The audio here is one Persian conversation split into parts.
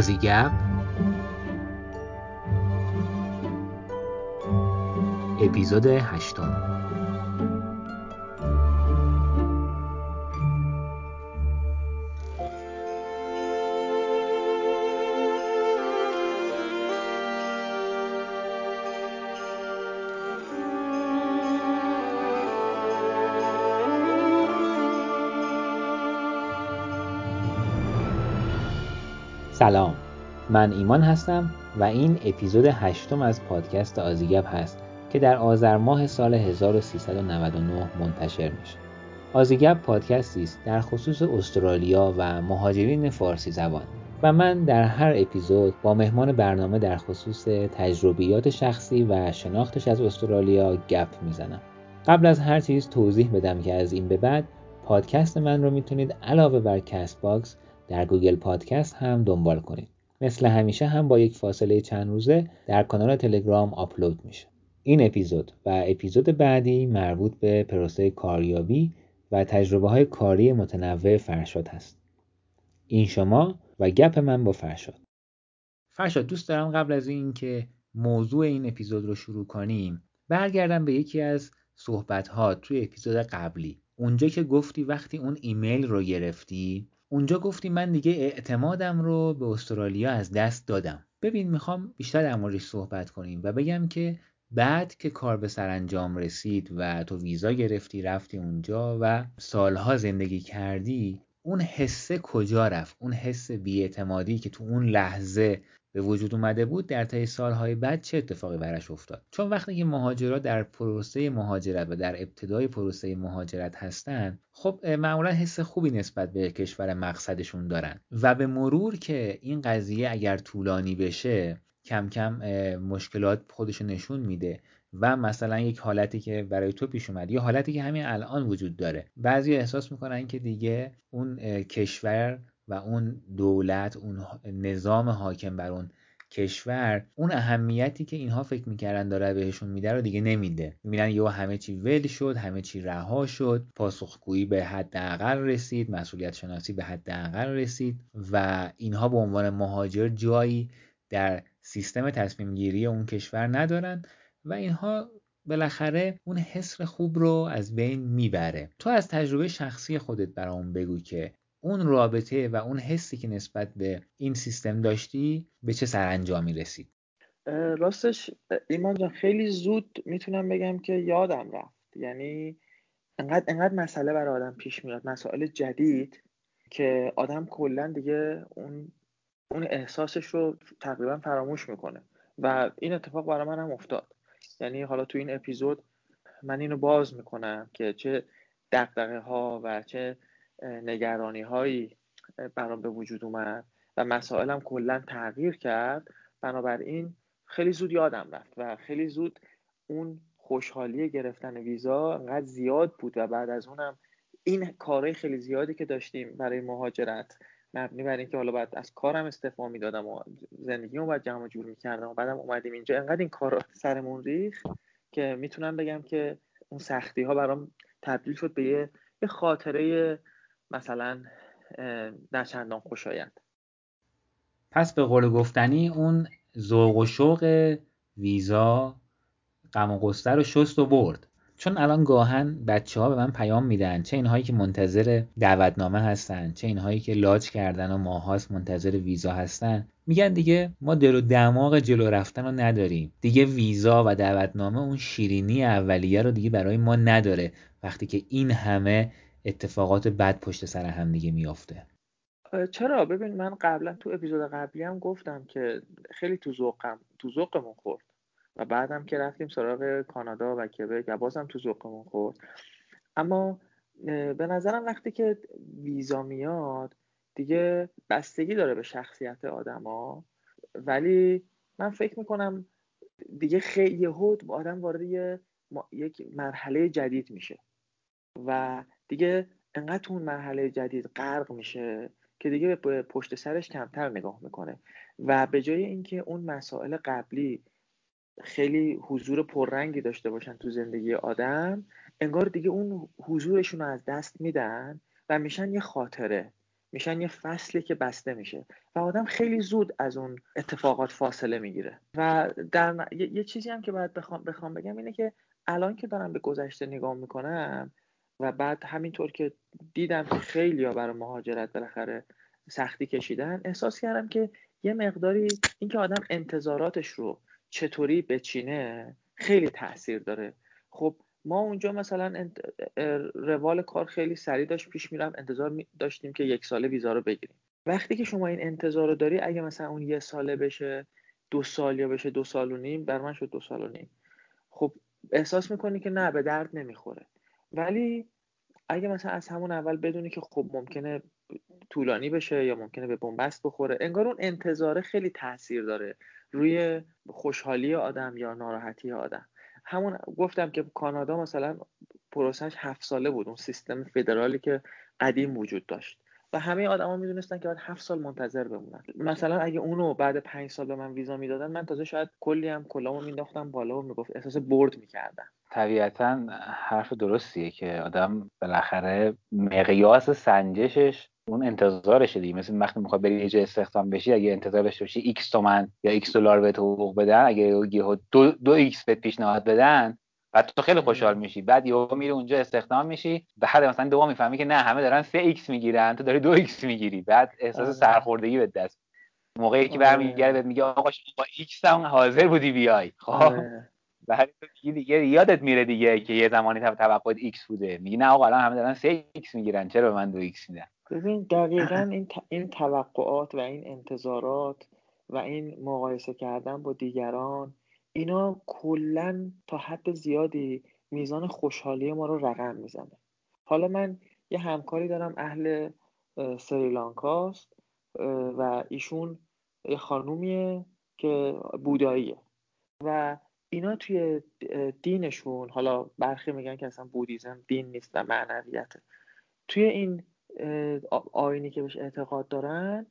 آزیگب اپیزود هشتم. من ایمان هستم و این اپیزود هشتم از پادکست آزی‌گپ هست که در آذر ماه سال 1399 منتشر میشه. آزی‌گپ پادکستی است در خصوص استرالیا و مهاجرین فارسی زبان و من در هر اپیزود با مهمان برنامه در خصوص تجربیات شخصی و شناختش از استرالیا گپ می‌زنم. قبل از هر چیز توضیح بدم که از این به بعد پادکست من رو می‌تونید علاوه بر کست باکس در گوگل پادکست هم دنبال کنید. مثل همیشه هم با یک فاصله چند روزه در کانال تلگرام آپلود میشه. این اپیزود و اپیزود بعدی مربوط به پروسه کاریابی و تجربه های کاری متنوع فرشاد هست. این شما و گپ من با فرشاد. فرشاد دوست دارم قبل از اینکه موضوع این اپیزود رو شروع کنیم برگردم به یکی از صحبت ها توی اپیزود قبلی. اونجا که گفتی وقتی اون ایمیل رو گرفتی اونجا گفتی من دیگه اعتمادم رو به استرالیا از دست دادم. ببین می‌خوام بیشتر در موردش صحبت کنیم و بگم که بعد که کار به سرانجام رسید و تو ویزا گرفتی رفتی اونجا و سالها زندگی کردی اون حسه کجا رفت؟ اون حس بیاعتمادی که تو اون لحظه به وجود اومده بود در طی سالهای بعد چه اتفاقی براش افتاد؟ چون وقتی که مهاجرات در پروسه مهاجرت و در ابتدای پروسه مهاجرت هستن خب معمولا حس خوبی نسبت به کشور مقصدشون دارن. و به مرور که این قضیه اگر طولانی بشه کم کم مشکلات خودشو نشون میده و مثلا یک حالتی که برای تو پیش اومد یا حالتی که همین الان وجود داره. بعضی احساس می‌کنن که دیگه اون کشور و اون دولت اون نظام حاکم بر اون کشور اون اهمیتی که اینها فکر می‌کردن داره بهشون میده رو دیگه نمیده. می‌بینن یه همه چی ول شد همه چی رها شد پاسخگویی به حداقل رسید مسئولیت شناسی به حداقل رسید و اینها به عنوان مهاجر جایی در سیستم تصمیم گیری اون کشور ندارن و اینها بالاخره اون حس خوب رو از بین می‌بره. تو از تجربه شخصی خودت برام بگو که اون رابطه و اون حسی که نسبت به این سیستم داشتی به چه سرانجامی رسید راستش ایمان جان خیلی زود می‌تونم بگم که یادم رفت. یعنی انقدر انقدر مسئله برای آدم پیش میاد مسائل جدید که آدم کلا دیگه اون اون احساسش رو تقریبا فراموش می‌کنه. و این اتفاق برای من هم افتاد. یعنی حالا تو این اپیزود من اینو باز می‌کنم که چه دقدقه ها و چه نگرانی هایی برام به وجود اومد و مسائلم کلا تغییر کرد. بنابراین خیلی زود یادم رفت و خیلی زود اون خوشحالی گرفتن ویزا انقدر زیاد بود و بعد از اونم این کارهای خیلی زیادی که داشتیم برای مهاجرت مبنی بر اینکه حالا بعد از کارم استعفا می‌دادم و زندگیمو باید جمع جور می‌کردم و بعدم اومدیم اینجا انقدر این کار سرمون ریخ که می‌تونم بگم که اون سختی ها برام تبدیل شد به یه, یه خاطره مثلا نه چندان خوشایند. پس به قول گفتنی اون ذوق و شوق ویزا غم و غصه رو شست و برد. چون الان گاهن بچه ها به من پیام میدن چه اینهایی که منتظر دعوتنامه هستن چه اینهایی که لاج کردن و ماهاست منتظر ویزا هستن. میگن دیگه ما دل و دماغ جلو رفتن رو نداریم. دیگه ویزا و دعوتنامه اون شیرینی اولیه رو دیگه برای ما نداره. وقتی که این همه اتفاقات بد پشت سر هم دیگه میافته چرا؟ ببین من قبلا تو اپیزود قبلی هم گفتم که خیلی تو ذوقم تو ذوقمون خورد. و بعدم که رفتیم سراغ کانادا و کبک و بازم تو ذوقمون خورد. اما به نظرم وقتی که ویزا میاد دیگه بستگی داره به شخصیت آدما. ولی من فکر می‌کنم دیگه خیلی یهو آدم وارد یک مرحله جدید میشه. و دیگه انقدر اون مرحله جدید غرق میشه که دیگه به پشت سرش کمتر نگاه می‌کنه. و به جای اینکه اون مسائل قبلی خیلی حضور پررنگی داشته باشن تو زندگی آدم انگار دیگه اون حضورشون رو از دست میدن و میشن یه خاطره میشن یه فصلی که بسته میشه و آدم خیلی زود از اون اتفاقات فاصله می‌گیره. و در یه،, چیزی هم که باید بخوام, بخوام بگم اینه که الان که دارم به گذشته نگاه می‌کنم و بعد همینطور که دیدم که خیلی ها برای مهاجرت بالاخره سختی کشیدن احساس کردم که یه مقداری اینکه آدم انتظاراتش رو چطوری بچینه خیلی تاثیر داره. خب ما اونجا مثلا روال کار خیلی سریع داشت پیش میرم انتظار داشتیم که یک ساله ویزا رو بگیریم. وقتی که شما این انتظار رو داری اگه مثلا اون یه ساله بشه دو سال یا بشه دو سال و نیم بر من شد دو سال و نیم. خب احساس می‌کنی که نه به درد نمی‌خوره. ولی اگه مثلا از همون اول بدونی که خب ممکنه طولانی بشه یا ممکنه به بنبست بخوره انگار اون انتظاره خیلی تاثیر داره روی خوشحالی آدم یا ناراحتی آدم. همون گفتم که کانادا مثلا پروسش هفت ساله بود اون سیستم فدرالی که قدیم وجود داشت. و همه آدما می‌دونستن که باید هفت سال منتظر بمونن. مثلا اگه اونو بعد پنج سال به من ویزا می‌دادن من تازه شاید کلی هم کلامو مینداختم بالا و می‌گفت احساس برد می‌کردم. طبیعتا حرف درستیه که آدم بالاخره مقیاس سنجشش اون انتظارشه دیگه. مثل وقتی می‌خوای بری یه استخدام بشی اگه انتظار داشته باشی ایکس تومن یا ایکس دلار بهت حقوق بدن اگه دو, دو ایکس بهت پیشنهاد بدن بعد تو خیلی خوشحال میشی. بعد یهو میری اونجا استخدام میشی بعد مثلا دوم می‌فهمی که نه همه دارن 3 ایکس می‌گیرن تو داری دو ایکس می‌گیری. بعد احساس آره. سرخوردگی به دست. موقعی که برمیگرده آره. بهت میگه آقا شما با ایکس هم حاضر بودی بیای. خب؟ آره. بعد تو دیگه یادت میره دیگه که یه زمانی توقعت ایکس بوده. میگی نه آقا الان همه دارن 3 ایکس می‌گیرن چرا به من دو ایکس میدن؟ ببین دقیقا این, این توقعات و این انتظارات و این مقایسه کردن با دیگران اینا کلا تا حد زیادی میزان خوشحالی ما رو رقم می‌زنه. حالا من یه همکاری دارم اهل سریلانکاست و ایشون یه خانومیه که بوداییه. و اینا توی دینشون حالا برخی میگن که اصلا بودیزم دین نیست و معنویته. توی این آینی که بهش اعتقاد دارن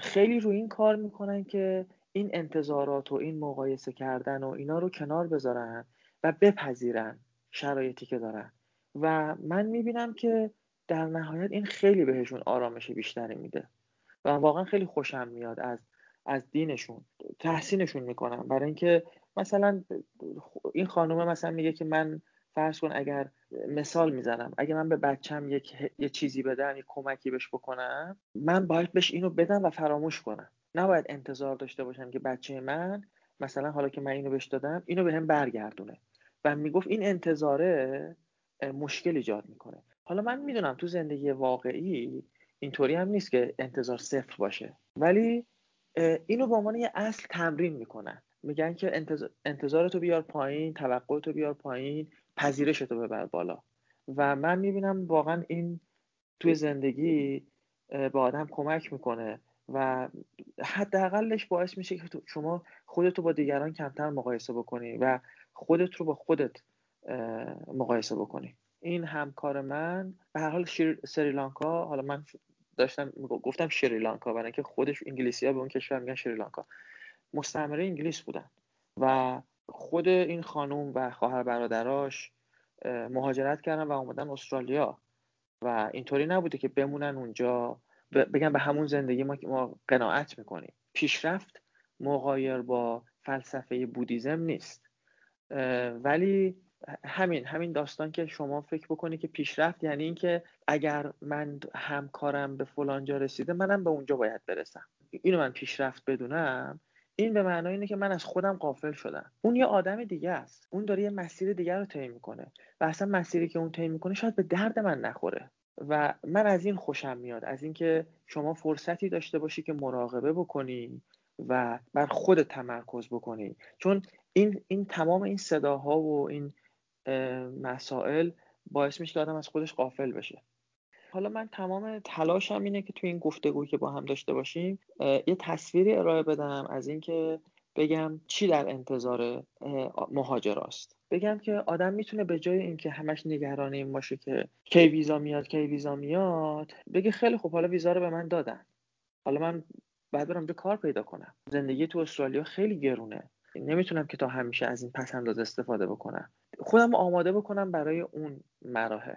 خیلی روی این کار می‌کنن که این انتظارات و این مقایسه کردن و اینا رو کنار بذارن و بپذیرن شرایطی که دارن. و من می‌بینم که در نهایت این خیلی بهشون آرامش بیشتری میده. و واقعا خیلی خوشم میاد از از دینشون تحسینشون می‌کنم. برای اینکه مثلا این خانومه مثلا میگه که من فرض کن اگر مثال می‌زنم اگر من به بچم یک یه چیزی بدم یک کمکی بهش بکنم من باید بهش اینو بدم و فراموش کنم. نباید انتظار داشته باشم که بچه من مثلا حالا که من اینو بهش دادم اینو به هم برگردونه. و می‌گفت این انتظاره مشکل ایجاد می‌کنه. حالا من می‌دونم تو زندگی واقعی اینطوری هم نیست که انتظار صفر باشه ولی اینو به عنوان یه اصل تمرین می‌کنن. میگن که انتظار, انتظار تو بیار پایین توقع تو بیار پایین پذیرش تو ببر بالا. و من می‌بینم واقعا این توی زندگی به آدم کمک می‌کنه و حداقلش باعث میشه که شما خودت رو با دیگران کمتر مقایسه بکنی و خودت رو با خودت مقایسه بکنی. این همکار من به هر حال سریلانکا حالا من داشتم گفتم شریلانکا برای اینکه خودش انگلیسی ها به اون کشور میگن شریلانکا. مستعمره انگلیس بودن. و خود این خانوم و خواهر برادراش مهاجرت کردن و اومدن استرالیا. و اینطوری نبوده که بمونن اونجا. بگن به همون زندگی ما ما قناعت می‌کنیم. پیشرفت مقایر با فلسفه بودیزم نیست. ولی همین همین داستان که شما فکر بکنی که پیشرفت یعنی اینکه اگر من همکارم به فلان جا رسیده منم به اونجا باید برسم. اینو من پیشرفت بدونم. این به معنای اینه که من از خودم قافل شدم. اون یه آدم دیگه است. اون داره یه مسیر دیگر رو طی می‌کنه. و اصلا مسیری که اون طی می‌کنه شاید به درد من نخوره. و من از این خوشم میاد. از اینکه شما فرصتی داشته باشی که مراقبه بکنی و بر خود تمرکز بکنی. چون این این تمام این صداها و این مسائل باعث میشه که آدم از خودش قافل بشه. حالا من تمام تلاشم اینه که توی این گفتگویی که با هم داشته باشیم یه تصویری ارائه بدم از اینکه بگم چی در انتظار مهاجراست. بگم که آدم می‌تونه به جای اینکه همش نگران این باشه که کی ویزا میاد کی ویزا میاد بگه خیلی خوب حالا ویزا رو به من دادن. حالا من بعد برم به کار پیدا کنم. زندگی تو استرالیا خیلی گرونه. نمی‌تونم که تا همیشه از این پس انداز استفاده بکنم. خودم آماده بکنم برای اون مراحل.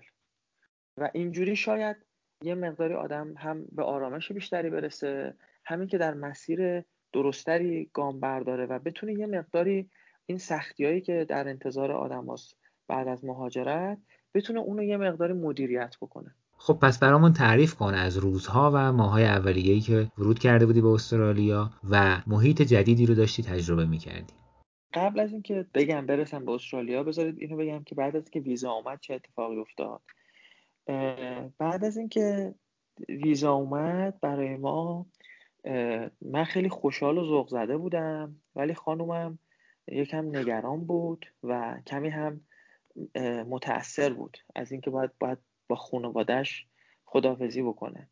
و اینجوری شاید یه مقداری آدم هم به آرامش بیشتری برسه همین که در مسیر درستری گام برداره و بتونه یه مقداری این سختیایی که در انتظار آدم هست بعد از مهاجرت بتونه اونو یه مقداری مدیریت بکنه. خب پس برامون تعریف کن از روزها و ماهای اولیه‌ای که ورود کرده بودی به استرالیا و محیط جدیدی رو داشتی تجربه می‌کردی. قبل از اینکه بگم برسم به استرالیا بذارید اینو بگم که بعد از اینکه ویزا اومد چه اتفاقی افتاد. بعد از اینکه ویزا اومد برای ما من خیلی خوشحال و ذوق زده بودم ولی خانومم یکم نگران بود و کمی هم متاثر بود از اینکه باید باید با خانوادهش خدافزی بکنه.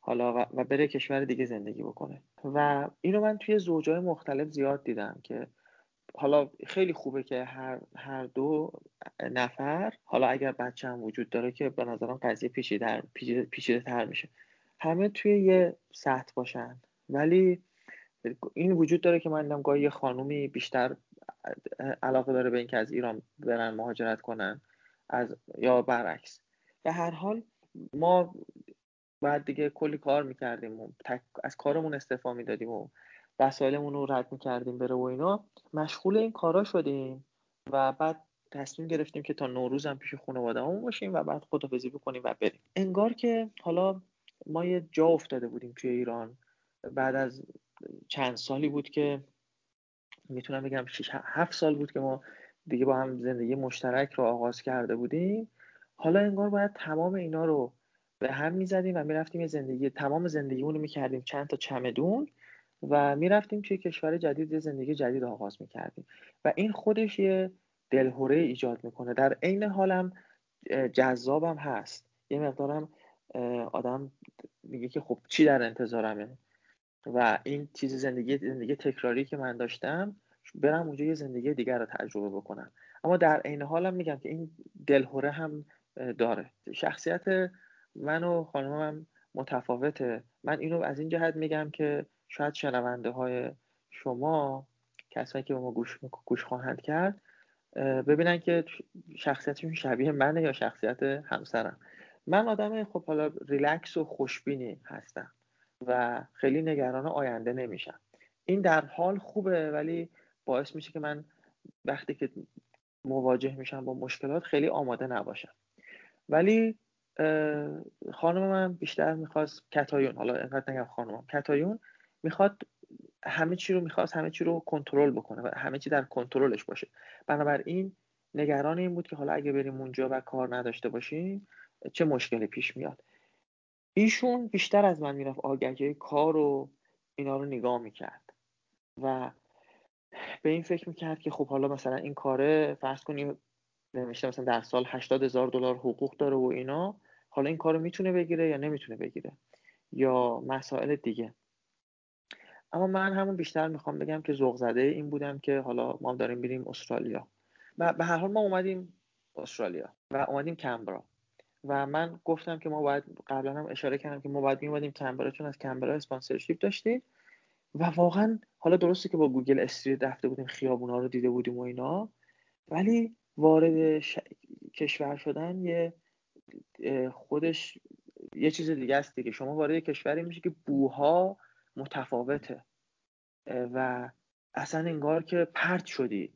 حالا و بره کشور دیگه زندگی بکنه. و اینو من توی زوجای مختلف زیاد دیدم که حالا خیلی خوبه که هر, هر دو نفر حالا اگر بچه هم وجود داره که به نظرم قضیه پیچیده, پیچیده تر میشه. همه توی یه سطح باشن. ولی این وجود داره که من دیدم گاهی یه خانومی بیشتر علاقه داره به اینکه از ایران برن مهاجرت کنن از یا برعکس. به هر حال ما بعد دیگه کلی کار می‌کردیم و از کارمون استعفا می‌دادیم و وسایلمون رو رد می‌کردیم بره و اینا. مشغول این کارا شدیم و بعد تصمیم گرفتیم که تا نوروز هم پیش خانواده‌مون باشیم و بعد خدافزی بکنیم و بریم. انگار که حالا ما یه جا افتاده بودیم توی ایران. بعد از چند سالی بود که می‌تونم بگم 6 7 سال بود که ما دیگه با هم زندگی مشترک رو آغاز کرده بودیم. حالا انگار باید تمام اینا رو به هم می‌زدیم و می‌رفتیم یه زندگی تمام زندگیمون رو می‌کردیم چند تا چمدون. و می‌رفتیم توی کشور جدید یه زندگی جدید آغاز می‌کردیم. و این خودش یه دلهوره ایجاد می‌کنه. در عین حالم جذابم هست. یه مقدارم آدم میگه که خب چی در انتظارمه؟ و این چیز زندگی زندگی تکراری که من داشتم برم اونجا یه زندگی دیگر رو تجربه بکنم. اما در عین حالم میگم که این دلهوره هم داره. شخصیت من و خانمم متفاوته. من اینو از این جهت میگم که شاید شنونده های شما کسایی که به ما گوش, گوش خواهند کرد ببینن که شخصیتشون شبیه منه یا شخصیت همسرم. من آدم خب حالا ریلکس و خوشبینی هستم و خیلی نگران آینده نمیشم. این در حال خوبه ولی باعث میشه که من وقتی که مواجه میشم با مشکلات خیلی آماده نباشم. ولی خانم من بیشتر می‌خواست کتایون حالا اینقدر نگم خانمم کتایون می‌خواد همه چی رو می‌خواست همه چی رو کنترل بکنه و همه چی در کنترلش باشه. بنابراین نگران این بود که حالا اگه بریم اونجا و کار نداشته باشیم چه مشکلی پیش میاد؟ ایشون بیشتر از من می‌رفت آگهی کار و اینا رو نگاه می‌کرد و به این فکر می‌کرد که خب حالا مثلا این کاره فرض کنیم نمیشه مثلا در سال 80 هزار دلار حقوق داره و اینا حالا این کارو می‌تونه بگیره یا نمی‌تونه بگیره؟ یا مسائل دیگه. اما من همون بیشتر می‌خوام بگم که ذوق زده این بودم که حالا ما داریم میریم استرالیا. و به هر حال ما اومدیم استرالیا و اومدیم کمبرا. و من گفتم که ما باید قبلا هم اشاره کردم که ما باید میومدیم کمبرا چون از کمبرا sponsorship داشتیم. و واقعا حالا درسته که با Google Street رفته بودیم خیابونا رو دیده بودیم و اینا. ولی وارد کشور شدن یه خودش یه چیز دیگه است دیگه. شما وارد کشوری میشه که بوها متفاوته. و اصلا انگار که پرت شدی.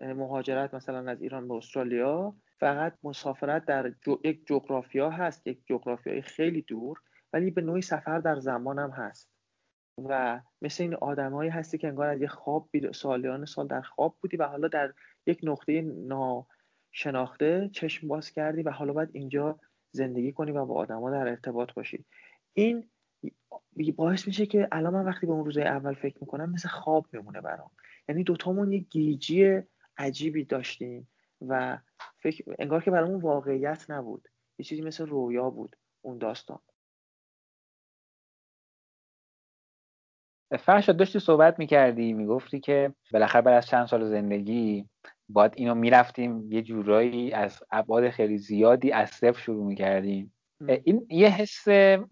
مهاجرت مثلا از ایران به استرالیا فقط مسافرت در یک جغرافیا هست یک جغرافیای خیلی دور ولی به نوعی سفر در زمان هم هست. و مثل این آدمایی هستی که انگار از یه خواب سالیان سال در خواب بودی و حالا در یک نقطه ناشناخته چشم باز کردی و حالا باید اینجا زندگی کنی و با آدما در ارتباط باشی. این باعث میشه که الان من وقتی به اون روزای اول فکر می‌کنم مثل خواب میمونه برام. یعنی دوتامون یه گیجی عجیبی داشتیم و فکر انگار که برامون واقعیت نبود. یه چیزی مثل رویا بود اون داستان. فرشاد داشتی صحبت می‌کردی می‌گفتی که بالاخره بعد از چند سال زندگی باید اینو می‌رفتیم یه جورایی از ابعاد خیلی زیادی از صفر شروع می‌کردیم. این یه حس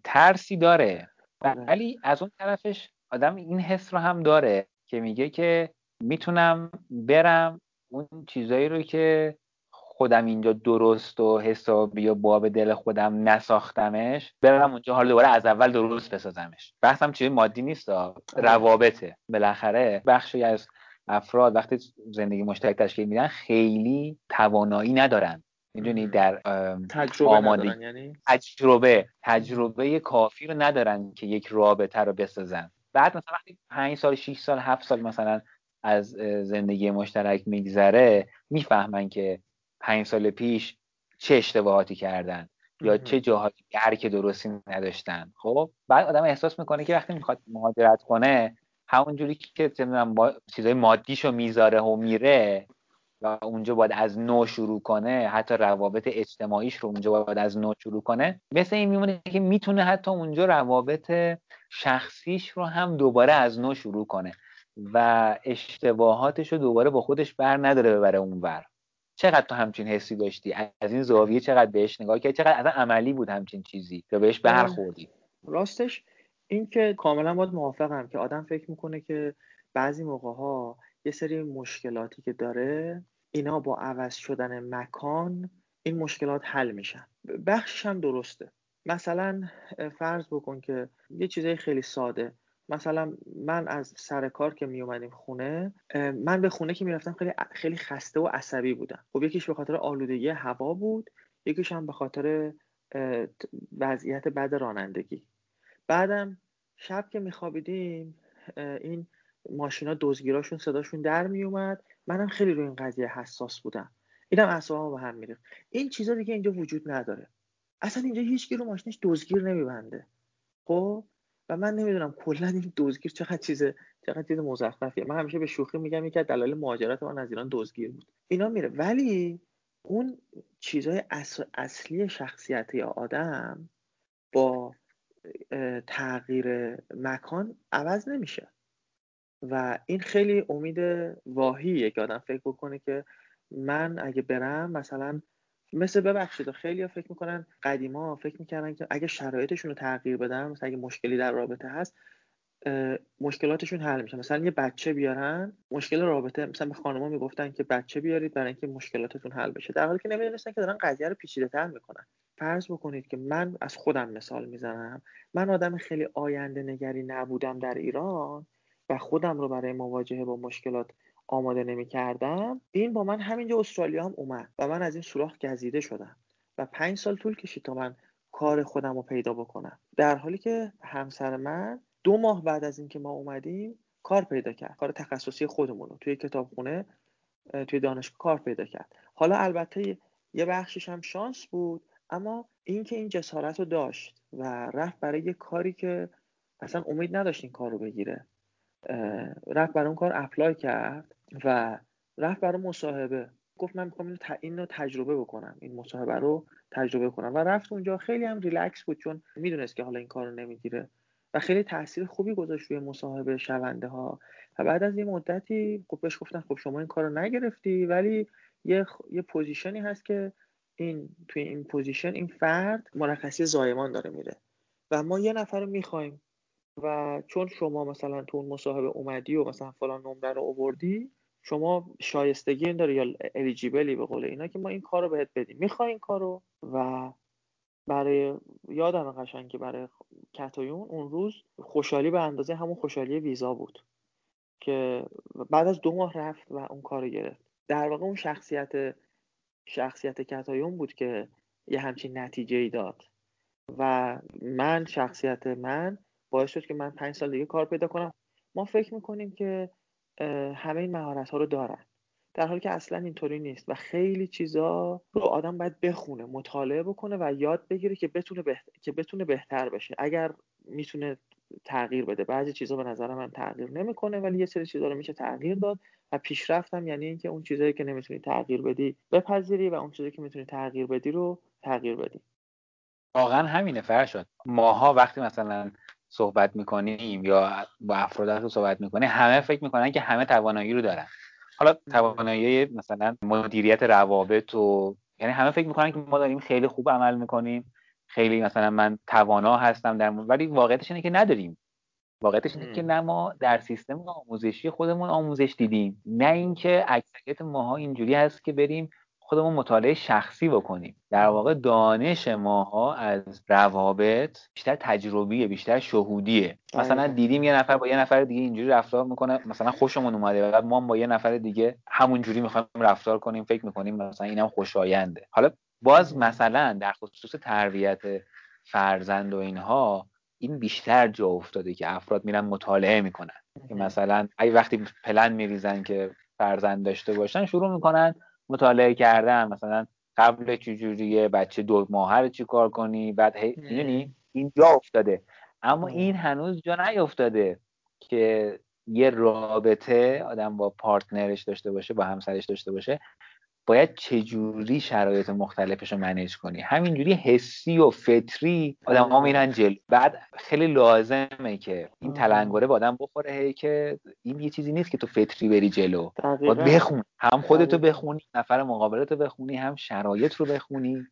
ترسی داره. آره. ولی از اون طرفش آدم این حس رو هم داره که میگه که می‌تونم برم اون چیزایی رو که خودم اینجا درست و حسابی و باب دل خودم نساختمش برم اونجا حالا دوباره از اول درست بسازمش. بحثم چیزی مادی نیست آره. روابطه. بالاخره بخشی از افراد وقتی زندگی مشترک تشکیل میدن خیلی توانایی ندارن. می‌دونی در تجربه آماده یعنی؟ تجربه تجربه کافی رو ندارن که یک رابطه رو بسازن. بعد مثلا وقتی 5 سال 6 سال 7 سال مثلا از زندگی مشترک میگذره می‌فهمن که 5 سال پیش چه اشتباهاتی کردن یا چه جاهایی درک درستی نداشتن. خب بعد آدم احساس می‌کنه که وقتی می‌خواد مهاجرت کنه همونجوری که با چیزای مادیشو می‌ذاره و میره و اونجا باید از نو شروع کنه حتی روابط اجتماعیش رو اونجا باید از نو شروع کنه. مثل این میمونه که می‌تونه حتی اونجا روابط شخصیش رو هم دوباره از نو شروع کنه و اشتباهاتش رو دوباره با خودش بر نداره ببره اونور. چقدر تو همچین حسی داشتی؟ از این زاویه چقدر بهش نگاه کردی؟ چقدر اصلا عملی بود همچین چیزی؟ یا بهش برخوردی؟ راستش این که کاملا باید موافقم که آدم فکر می‌کنه که بعضی موقع ها یه سری مشکلاتی که داره اینا با عوض شدن مکان این مشکلات حل میشن. بخشش هم درسته. مثلا فرض بکن که یه چیزای خیلی ساده. مثلا من از سر کار که می اومدیم خونه من به خونه که می‌رفتم خیلی خیلی خسته و عصبی بودم. خب یکیش به خاطر آلودگی هوا بود یکیش هم به خاطر وضعیت بد رانندگی. بعدم شب که میخوابیدیم این ماشینا دزگیراشون صداشون در میومد منم خیلی روی این قضیه حساس بودم. اینم اعصابمو به هم میریخت. این چیزا دیگه اینجا وجود نداره. اصلا اینجا هیچ رو ماشینش دزگیر نمیبنده. خب؟ و من نمی‌دونم کلا این دزگیر چقدر چیز چقدر چیز مزخرفیه من همیشه به شوخی میگم یکی از دلایل مهاجرت من از ایران دزگیر بود. اینا میره. ولی اون چیزهای اصلی شخصیت یا آدم با تغییر مکان عوض نمیشه. و این خیلی امید واهیه که آدم فکر بکنه که من اگه برم مثلا مثل ببخشید خیلی فکر می‌کنن قدیما فکر می‌کردن که اگه شرایطشون رو تغییر بدن مثلا اگه مشکلی در رابطه هست مشکلاتشون حل میشه. مثلا یه بچه بیارن مشکل رابطه مثلا به خانم‌ها می‌گفتن که بچه بیارید برای اینکه مشکلاتتون حل بشه. در حالی که نمی‌دونستن که دارن قضیه رو پیچیده تر می‌کنن. فرض بکنید که من از خودم مثال می‌زنم. من آدم خیلی آینده نگری نبودم در ایران. و خودم رو برای مواجهه با مشکلات آماده نمی کردم این با من همینجا استرالیا هم اومد و من از این سوراخ گزیده شدم و پنج سال طول کشید تا من کار خودم رو پیدا بکنم. در حالی که همسر من دو ماه بعد از اینکه ما اومدیم کار پیدا کرد کار تخصصی خودمون رو توی کتابخونه توی دانشگاه کار پیدا کرد. حالا البته یه بخشش هم شانس بود اما اینکه این جسارت رو داشت و رفت برای یه کاری که اصلا امید نداشت این کار رو بگیره. رفت برای اون کار apply کرد و رفت برای مصاحبه. گفت من می‌خوام این رو تجربه بکنم این مصاحبه رو تجربه کنم. و رفت اونجا. خیلی هم ریلکس بود چون می‌دونست که حالا این کار رو نمی‌گیره. و خیلی تاثیر خوبی گذاشت روی مصاحبه شونده ها. و بعد از یه مدتی خب بهش گفتن خب شما این کار رو نگرفتی ولی یه, یه position ی هست که این توی این position این فرد مرخصی زایمان داره میره. و ما یه نفر رو می‌خوایم و چون شما مثلا تو اون مصاحبه اومدی و مثلا فلان نمره رو آوردی شما شایستگی این داره یا eligible ی به قول اینا که ما این کار رو بهت بدیم. می‌خوای این کارو و برای یادم قشنگ که برای کتایون اون روز خوشحالی به اندازه همون خوشحالی ویزا بود که بعد از دو ماه رفت و اون کار رو گرفت. در واقع اون شخصیت شخصیت کتایون بود که یه همچین نتیجه ای داد. و من شخصیت من باعث شد که من پنج سال دیگه کار پیدا کنم. ما فکر می‌کنیم که همه این مهارت ها رو دارن. در حالی که اصلا اینطوری نیست و خیلی چیزا رو آدم باید بخونه مطالعه بکنه و یاد بگیره که بتونه که بتونه بهتر بشه. اگر می‌تونه تغییر بده. بعضی چیزا به نظر من تغییر نمی‌کنه ولی یه سری چیزا رو میشه تغییر داد و پیشرفتم یعنی اینکه اون چیزایی که نمی‌تونی تغییر بدی بپذیری و اون چیزایی که می‌تونی تغییر بدی رو تغییر بدی. واقعا همینه فرشاد. ماها وقتی مثلا صحبت می‌کنیم یا با افراد رو صحبت می‌کنیم همه فکر می‌کنن که همه توانایی رو دارن. حالا توانایی مثلا مدیریت روابط و یعنی همه فکر می‌کنن که ما داریم خیلی خوب عمل می‌کنیم خیلی مثلا من توانا هستم در ولی واقعیتش اینه که نداریم. واقعیتش اینه که نه ما در سیستم آموزشی خودمون آموزش دیدیم. نه اینکه اکثریت ماها اینجوری هست که بریم خودمون مطالعه شخصی بکنیم. در واقع دانش ماها از روابط بیشتر تجربیه بیشتر شهودیه. مثلا دیدیم یه نفر با یه نفر دیگه اینجوری رفتار می‌کنه مثلا خوشمون اومده و ما با یه نفر دیگه همونجوری می‌خوایم رفتار کنیم فکر می‌کنیم مثلا اینم خوشاینده. حالا باز مثلا در خصوص تربیت فرزند و اینها این بیشتر جا افتاده که افراد میرن مطالعه می‌کنن. که مثلا اگه وقتی پلن میریزن که فرزند داشته باشن شروع می‌کنن مطالعه کردن مثلا قبل چجوریه بچه دو ماهه رو چی کار کنی بعد هی این جا افتاده. اما این هنوز جا نیافتاده که یه رابطه آدم با پارتنرش داشته باشه با همسرش داشته باشه. باید چجوری شرایط مختلفش رو منیج کنی؟ همینجوری حسی و فطری آدم ها میرن جلو. بعد خیلی لازمه که این تلنگره با آدم بخوره هی که این یه چیزی نیست که تو فطری بری جلو. باید بخون هم خودتو بخونی نفر مقابلتو بخونی هم شرایط رو بخونی.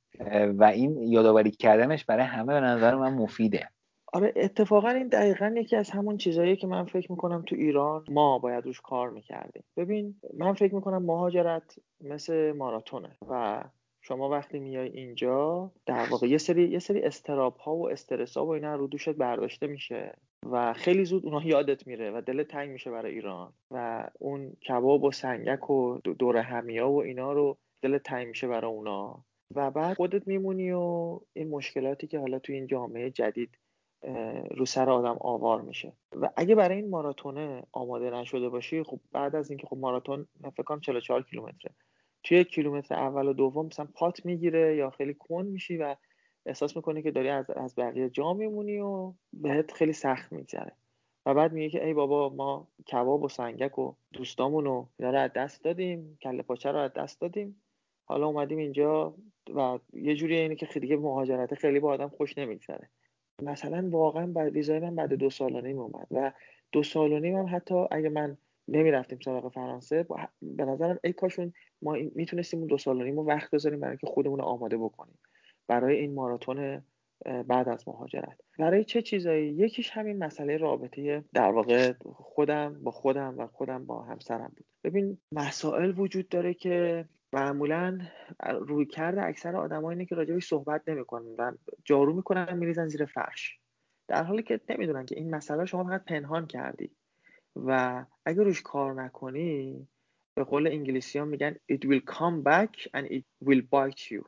و این یادآوری کردنش برای همه به نظر من مفیده. آره اتفاقا این دقیقا یکی از همون چیزهایی که من فکر می‌کنم تو ایران ما باید روش کار می‌کردیم. ببین من فکر می‌کنم مهاجرت مثل ماراتونه و شما وقتی میای اینجا در واقع یه سری یه سری استراب ها و استرس ها و اینا رو دوشت برداشته میشه و خیلی زود اونها یادت میره و دلت تنگ میشه برای ایران و اون کباب و سنگک و دور همیا و اینا رو دلت تنگ میشه برای اونا. و بعد خودت میمونی و این مشکلاتی که حالا تو این جامعه جدید رو سر آدم آوار میشه. و اگه برای این ماراتونه آماده نشده باشی خب بعد از اینکه خب ماراتون فکر کنم 44 کیلومتره. توی کیلومتر اول و دوم مثلا پات می‌گیره یا خیلی کن میشی و احساس می‌کنی که داری از, از بقیه جا میمونی و بهت خیلی سخت میگذره. و بعد میگه که ای بابا ما کباب و سنگک و دوستامون رو اینا رو از دست دادیم کله پاچه رو از دست دادیم. حالا اومدیم اینجا و یه جوری اینه که دیگه مهاجرت خیلی با آدم خوش نمیگذره. مثلا واقعا بعد ویزای من بعد دو سال و نیم اومد و دو سال و نیم هم حتی اگه من نمی‌رفتیم سراغ فرانسه به نظرم ای کاشون ما می‌تونستیم اون دو سال و نیم وقت بذاریم برای اینکه خودمون آماده بکنیم. برای این ماراتون بعد از مهاجرت. برای چه چیزایی؟ یکیش همین مسئله رابطه در واقع خودم با خودم و خودم با همسرم بود. ببین مسائل وجود داره که معمولا روی کرده اکثر آدم اینه که راجبش صحبت نمی‌کنن و جارو می‌کنن میریزن زیر فرش. در حالی که نمی‌دونن که این مسئله شما فقط پنهان کردی و اگر روش کار نکنی به قول انگلیسی ها میگن it will come back and it will bite you.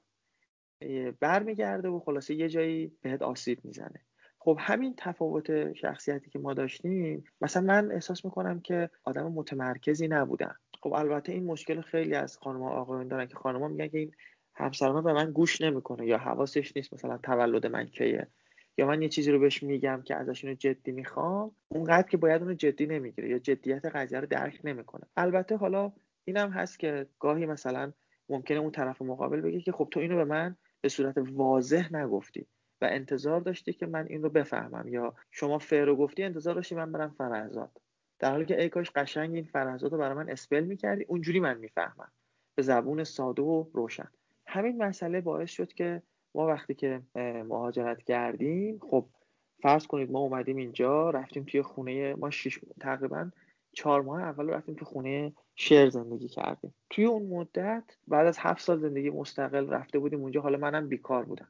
برمیگرده و خلاصه یه جایی بهت آسیب می‌زنه. خب همین تفاوت شخصیتی که ما داشتیم مثلا من احساس می‌کنم که آدم متمرکزی نبودم خب البته این مشکل خیلی از خانم آقایون دارن که خانم‌ها میگن که این همسر به من گوش نمی‌کنه یا حواسش نیست مثلا تولد من کیه. یا من یه چیزی رو بهش میگم که ازش اینو جدی می‌خوام اونقدر که باید اونو جدی نمی‌گیره یا جدیت قضیه رو درک نمی‌کنه. البته حالا اینم هست که گاهی مثلا ممکنه اون طرف مقابل بگه که خب تو اینو به من به صورت واضح نگفتی و انتظار داشتی که من این رو بفهمم یا شما فر رو گفتی انتظار داشتی من برم فرزاد. در حالی که ای کاش قشنگ این فرزاد رو برای من اسپل می‌کردی اونجوری من می‌فهمم. به زبون ساده و روشن. همین مسئله باعث شد که ما وقتی که مهاجرت کردیم خب فرض کنید ما اومدیم اینجا رفتیم توی خونه ما شش تقریبا چهار ماه اول رفتیم تو خونه شعر زندگی کردیم. توی اون مدت بعد از هفت سال زندگی مستقل رفته بودیم اونجا حالا منم بیکار بودم.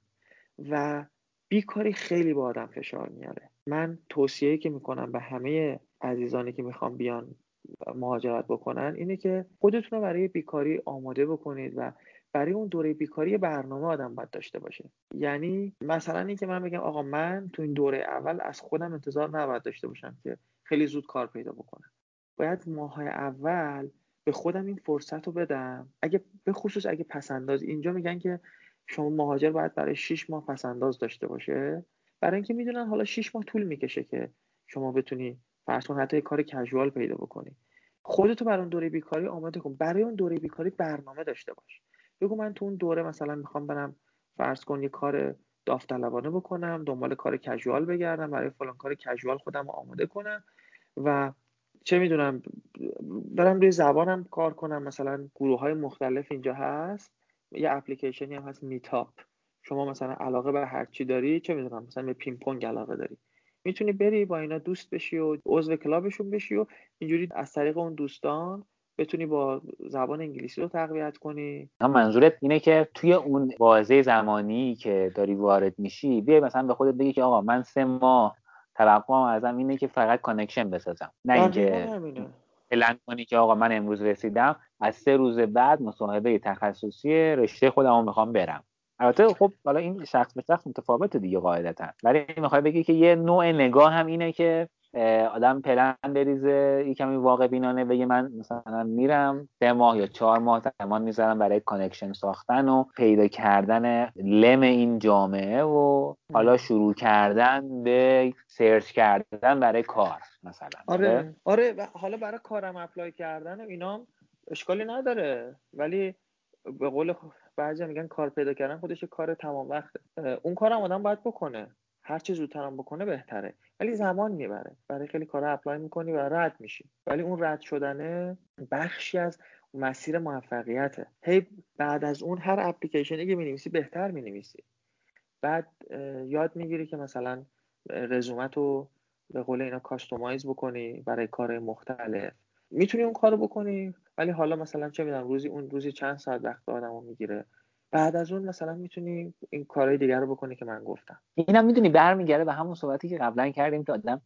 و بیکاری خیلی با آدم فشار میاره. من توصیه‌ای که می‌کنم به همه عزیزانی که می‌خوان بیان مهاجرت بکنن اینه که خودتون رو برای بیکاری آماده بکنید و برای اون دوره بیکاری برنامه آدم باید داشته باشه. یعنی مثلا اینکه من بگم آقا من تو این دوره اول از خودم انتظار نباید داشته باشم که خیلی زود کار پیدا بکنم. باید ماهای اول به خودم این فرصت رو بدم. اگه به خصوص اگه پسنداز اینجا میگن که شما مهاجر باید برای 6 ماه پسنداز داشته باشه. برای اینکه می‌دونن حالا 6 ماه طول می‌کشه که شما بتونی فرض کن حتی کار کژوال پیدا بکنی. خودتو برای اون دوره بیکاری آماده کن. برای اون دوره بیکاری برنامه داشته باش. بگو من تو اون دوره مثلا می‌خوام برم فرض کن یه کار داوطلبانه بکنم دنبال کار کژوال بگردم برای فلان کار کژوال خودم رو آماده کنم و چه می‌دونم برم روی زبانم کار کنم. مثلا گروه های مختلف اینجا هست. یه اپلیکیشنی هم هست میتاپ. شما مثلا علاقه به هر چی داری چه می‌دونم مثلا به پینگ پونگ علاقه داری. می‌تونی بری با اینا دوست بشی و عضو club شون بشی و اینجوری از طریق اون دوستان بتونی با زبان انگلیسی رو تقویت کنی. منظورت اینه که توی اون بازه زمانی که داری وارد میشی بیای مثلا به خودت بگی که آقا من سه ماه توقعم ازم اینه که فقط connection بسازم. نه اینکه پلن کنی که آقا من امروز رسیدم از سه روز بعد مصاحبه تخصصی رشته خودم رو می‌خوام برم. البته خب حالا این شخص به شخص متفاوته دیگه قاعدتا. ولی می‌خوای بگی که یه نوع نگاه هم اینه که آدم پلن بریزه یه کمی واقع بینانه بگه من مثلا میرم سه ماه یا چهار ماه زمان می‌ذارم برای connection ساختن و پیدا کردن لم این جامعه و حالا شروع کردن به search کردن برای کار مثلا. آره آره و حالا برای کارم apply کردن و اینا اشکالی نداره. ولی به قول بعضی میگن کار پیدا کردن خودش کار تمام وقت. اون کارم آدم باید بکنه. هر چه زودتر هم بکنه بهتره. ولی زمان می‌بره. برای خیلی کارا اپلای می‌کنی و رد میشی. ولی اون رد شدنه بخشی از مسیر موفقیته. هی بعد از اون هر اپلیکیشنی که می‌نویسی بهتر می‌نویسی. بعد یاد می‌گیری که مثلا رزومت رو به قول اینا کاستومایز بکنی برای کار مختلف. می‌تونی اون کارو بکنی. ولی حالا مثلا چه می‌دونم روزی اون روزی چند ساعت وقت آدمو می‌گیره. بعد از اون مثلا می‌تونی این کارهای دیگر رو بکنی که من گفتم. اینم می‌دونی برمیگرده به همون صحبتی که قبلا کردیم که آدم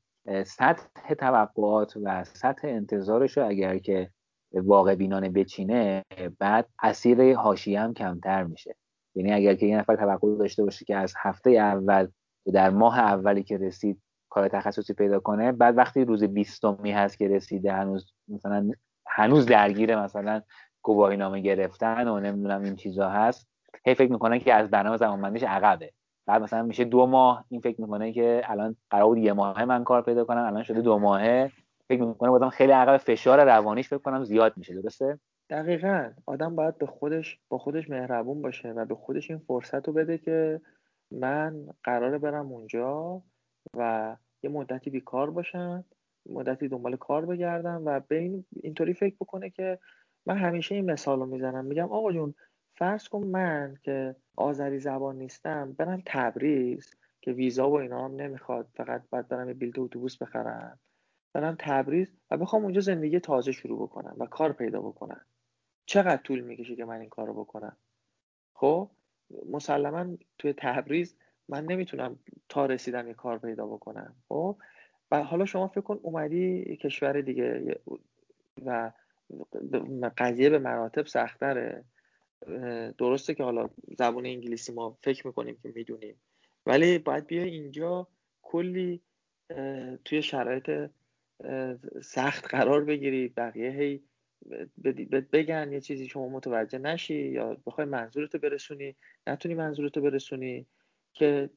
سطح توقعات و سطح انتظارش رو اگر که واقع بینانه بچینه بعد اسیر حاشیه هم کمتر میشه. یعنی اگر که یه نفر توقع داشته باشه که از هفته اول در ماه اولی که رسید کار تخصصی پیدا کنه بعد وقتی روز بیستمی هست که رسیده هنوز مثلا هنوز درگیر مثلا گواهی نامه گرفتن و نمی‌دونم این چیزا هست. هی فکر می‌کنه که از برنامه زمانبندیش عقبه. بعد مثلا میشه دو ماه این فکر می‌کنه که الان قرار بود یه ماه من کار پیدا کنم الان شده دو ماهه. فکر می‌کنه بازم خیلی عقب فشار روانیش فکر کنم زیاد میشه درسته؟ دقیقا. آدم باید به خودش با خودش مهربون باشه و به خودش این فرصت رو بده که من قراره برم اونجا و یه مدتی بیکار باشم مدتی دنبال کار بگردم و به این اینطوری فکر بکنه که من همیشه این مثال رو می‌زنم. میگم آقا جون فرض کن من که آذری زبان نیستم برم تبریز که ویزا و اینا هم نمی‌خواد فقط باید برم یه بلیط اتوبوس بخرم. برم تبریز و بخوام اونجا زندگی تازه شروع بکنم و کار پیدا بکنم. چقدر طول می‌کشه که من این کار رو بکنم؟ خب مسلما توی تبریز من نمی‌تونم تا رسیدم یه کار پیدا بکنم. خب حالا شما فکر کن اومدی کشور دیگه و قضیه به مراتب سختره. درسته که حالا زبان انگلیسی ما فکر می‌کنیم که می‌دونیم. ولی باید بیا اینجا کلی توی شرایط سخت قرار بگیری بقیه هی بگن یه چیزی شما متوجه نشی یا بخوای منظورتو برسونی نتونی منظورتو برسونی که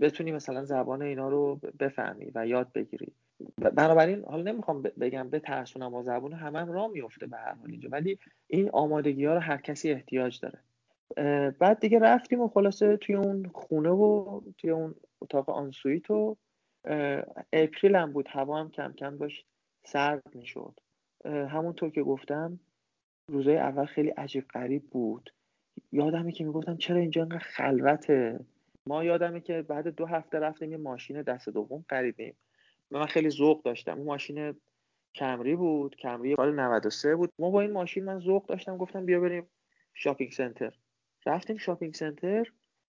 بتونی مثلا زبان اینا رو بفهمی و یاد بگیری. بنابراین حالا نمی‌خوام بگم به ترسونم و زبون همه هم را میفته به هر حال اینجا ولی این آمادگی ها رو هر کسی احتیاج داره. بعد دیگه رفتیم و خلاصه توی اون خونه و توی اون اتاق آنسویت و اپریل هم بود هوا هم کم کم داشت سرد می‌شد. همونطور که گفتم روزای اول خیلی عجیب غریب بود. یادمه که می‌گفتم چرا اینجا انقدر خلوته؟ ما یادمه که بعد دو هفته رفتیم یه ماشین دست دوم خریدیم. من خیلی ذوق داشتم. اون ماشین کمری بود. کمری سال 93 بود. ما با این ماشین من ذوق داشتم. گفتم بیا بریم شاپینگ سنتر. رفتیم شاپینگ سنتر.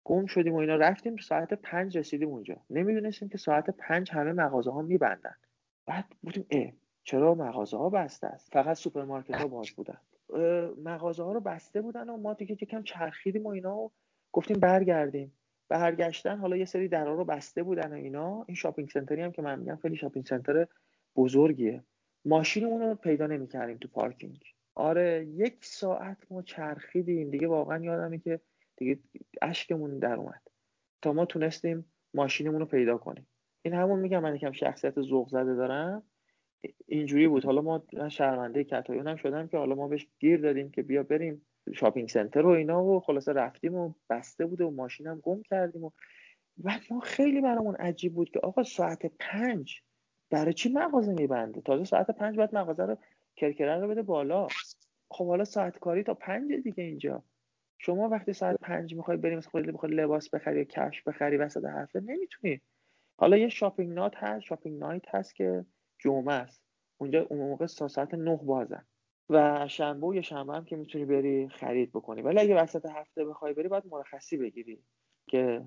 گم شدیم و اینا. رفتیم ساعت پنج رسیدیم اونجا. نمی‌دونستیم که ساعت پنج همه مغازه ها میبندن. بعد بودیم اه چرا مغازه ها بسته است؟ فقط سوپرمارکت ها باز بودن. مغازه ها رو بسته بودن و ما دیگه یکم چرخیدیم و اینا و گفتیم برگردیم. برگشتن حالا یه سری درا رو بسته بودن و اینا. این shopping center ی هم که من میگم خیلی shopping center بزرگیه. ماشینمون رو پیدا نمی‌کردیم تو پارکینگ. آره یک ساعت ما چرخیدیم. دیگه واقعا یادمه که دیگه اشکمون در اومد. تا ما تونستیم ماشینمون رو پیدا کنیم. این همون میگم من یکم شخصیت ذوق زده دارم اینجوری بود. حالا ما من شرمنده کتایون هم شدم که حالا ما بهش گیر دادیم که بیا بریم. شاپینگ سنتر و اینا و خلاصه رفتیم و بسته بوده و ماشینم گم کردیم و بعد ما خیلی برامون عجیب بود که آقا ساعت پنج برای چی مغازه میبنده؟ تازه ساعت پنج باید مغازه رو کرکره رو بده بالا. خب حالا ساعت کاری تا پنج دیگه اینجا. شما وقتی ساعت پنج می‌خوای بریم خیلی بخوای لباس بخری یا کفش بخری وسط هفته نمی‌تونی. حالا یه shopping night هست shopping night هست که جمعه است. اونجا اون موقع ساعت نه بازن. و شنبه و شنبه هم که می‌تونی بری خرید بکنی. ولی اگه وسط هفته بخوای بری باید مرخصی بگیری که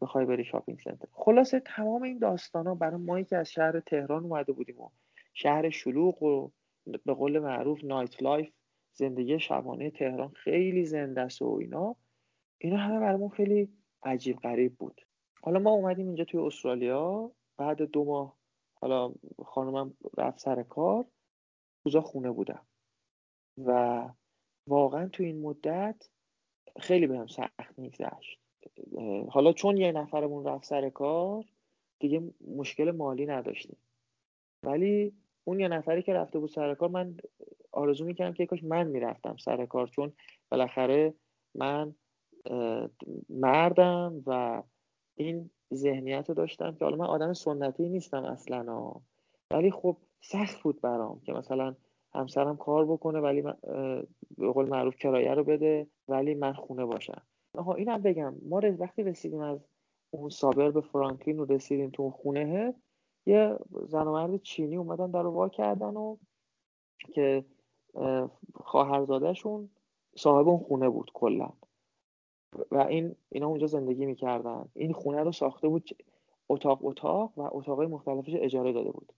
بخوای بری shopping center. خلاصه تمام این داستان ها برای مایی که از شهر تهران اومده بودیم و شهر شلوغ و به قول معروف nightlife زندگی شبانه تهران خیلی زنده است و اینا. اینا همه برامون خیلی عجیب غریب بود. حالا ما اومدیم اینجا توی استرالیا. بعد دو ماه حالا خانومم رفت سر کار. روزا خونه بودم. و واقعا تو این مدت خیلی بهم سخت میگذشت. حالا چون یه نفرمون رفت سر کار دیگه مشکل مالی نداشتیم. ولی اون یه نفری که رفته بود سر کار من آرزو می‌کردم که کاش من می‌رفتم سر کار چون بالاخره من مردم و این ذهنیت رو داشتم که حالا من آدم سنتی نیستم اصلا ولی خب سخت بود برام که مثلا همسرم کار بکنه ولی به قول معروف کرایه رو بده ولی من خونه باشم. آها اینم بگم ما وقتی رسیدیم از اون سابر به فرانکلین رو رسیدیم تو اون خونه یه زن و مرد چینی اومدن در وا کردن و که خواهرزادهشون صاحب اون خونه بود کلا. و این اینا اونجا زندگی می‌کردن. این خونه رو ساخته بود اتاق اتاق و اتاقای مختلفش اجاره داده بود.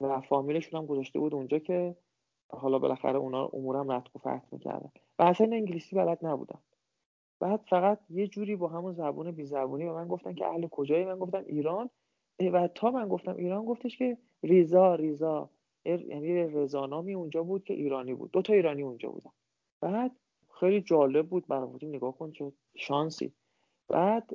و فامیلشون هم گذاشته بود اونجا که حالا بالاخره اونا امورم رتق و فتح می‌کردن. و اصلا انگلیسی بلد نبودن بعد فقط یه جوری با همون زبون بی زبونی به من گفتن که اهل کجایی؟ من گفتم ایران. و تا من گفتم ایران گفتش که ریزا ریزا. یعنی رزانامی اونجا بود که ایرانی بود. دو تا ایرانی اونجا بودن. بعد خیلی جالب بود برام نگاه کن چه شانسی. بعد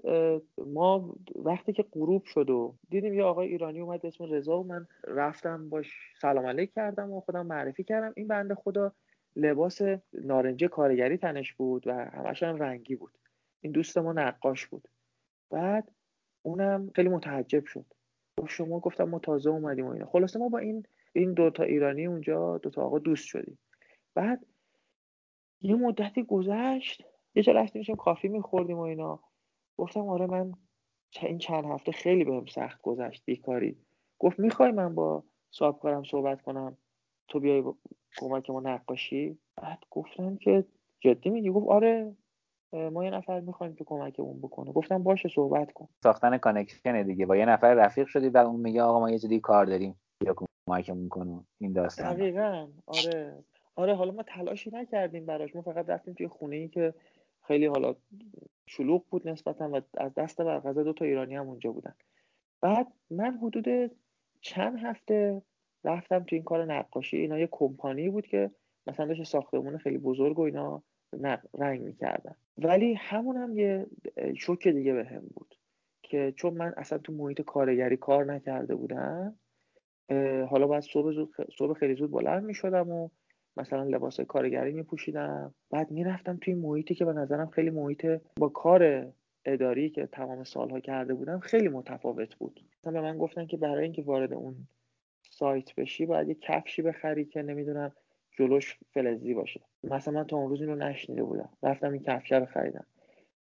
ما وقتی که غروب شد و دیدیم یه آقای ایرانی اومد اسم رضا و من رفتم باش سلام علیک کردم و خودم معرفی کردم. این بنده خدا لباس نارنجی کارگری تنش بود و همش هم رنگی بود. این دوست ما نقاش بود. بعد اونم خیلی متعجب شد. با شما گفتم ما تازه اومدیم و اینا. خلاصه ما با این این دوتا ایرانی اونجا دوتا آقا دوست شدیم. بعد یه مدتی گذشت یه جا رفتیم کافی میخوردیم و اینا. گفتم آره من این چند هفته خیلی بهم سخت گذشت بیکاری. گفت می‌خوای من با صاحب کارم صحبت کنم؟ تو بیای کمک ما نقاشی؟ بعد گفتم که جدی میگی؟ گفت آره ما یه نفر می‌خوایم که کمکمون بکنه. گفتم باشه صحبت کن. ساختن connection دیگه. با یه نفر رفیق شدی و اون میگه آقا ما یه جدی کار داریم یا کمکمون کنه. این داستان دقیقا. آره. آره حالا ما تلاشی نکردیم براش. ما فقط رفتیم توی خونه ای که خیلی حالا شلوغ بود نسبتا و از دست برقضا دو تا ایرانی هم اونجا بودن. بعد من حدود چند هفته رفتم تو این کار نقاشی. اینا یه کمپانی بود که مثلا داشت ساختمون خیلی بزرگ و اینا رنگ می‌کردن. ولی همون هم یه شوک دیگه به هم بود که چون من اصلا تو محیط کارگری کار نکرده بودم حالا باید صبح, صبح خیلی زود بلند می‌شدم و مثلا لباس کارگری میپوشیدم. بعد می‌رفتم توی محیطی که به نظرم خیلی محیط با کار اداری که تمام سالها کرده بودم خیلی متفاوت بود. مثلا به من گفتن که برای اینکه وارد اون سایت بشی باید یه کفشی بخری که نمی‌دونم جلوش فلزی باشه. مثلا من تا اون روز اینو نشنیده بودم. رفتم این کفشه رو خریدم.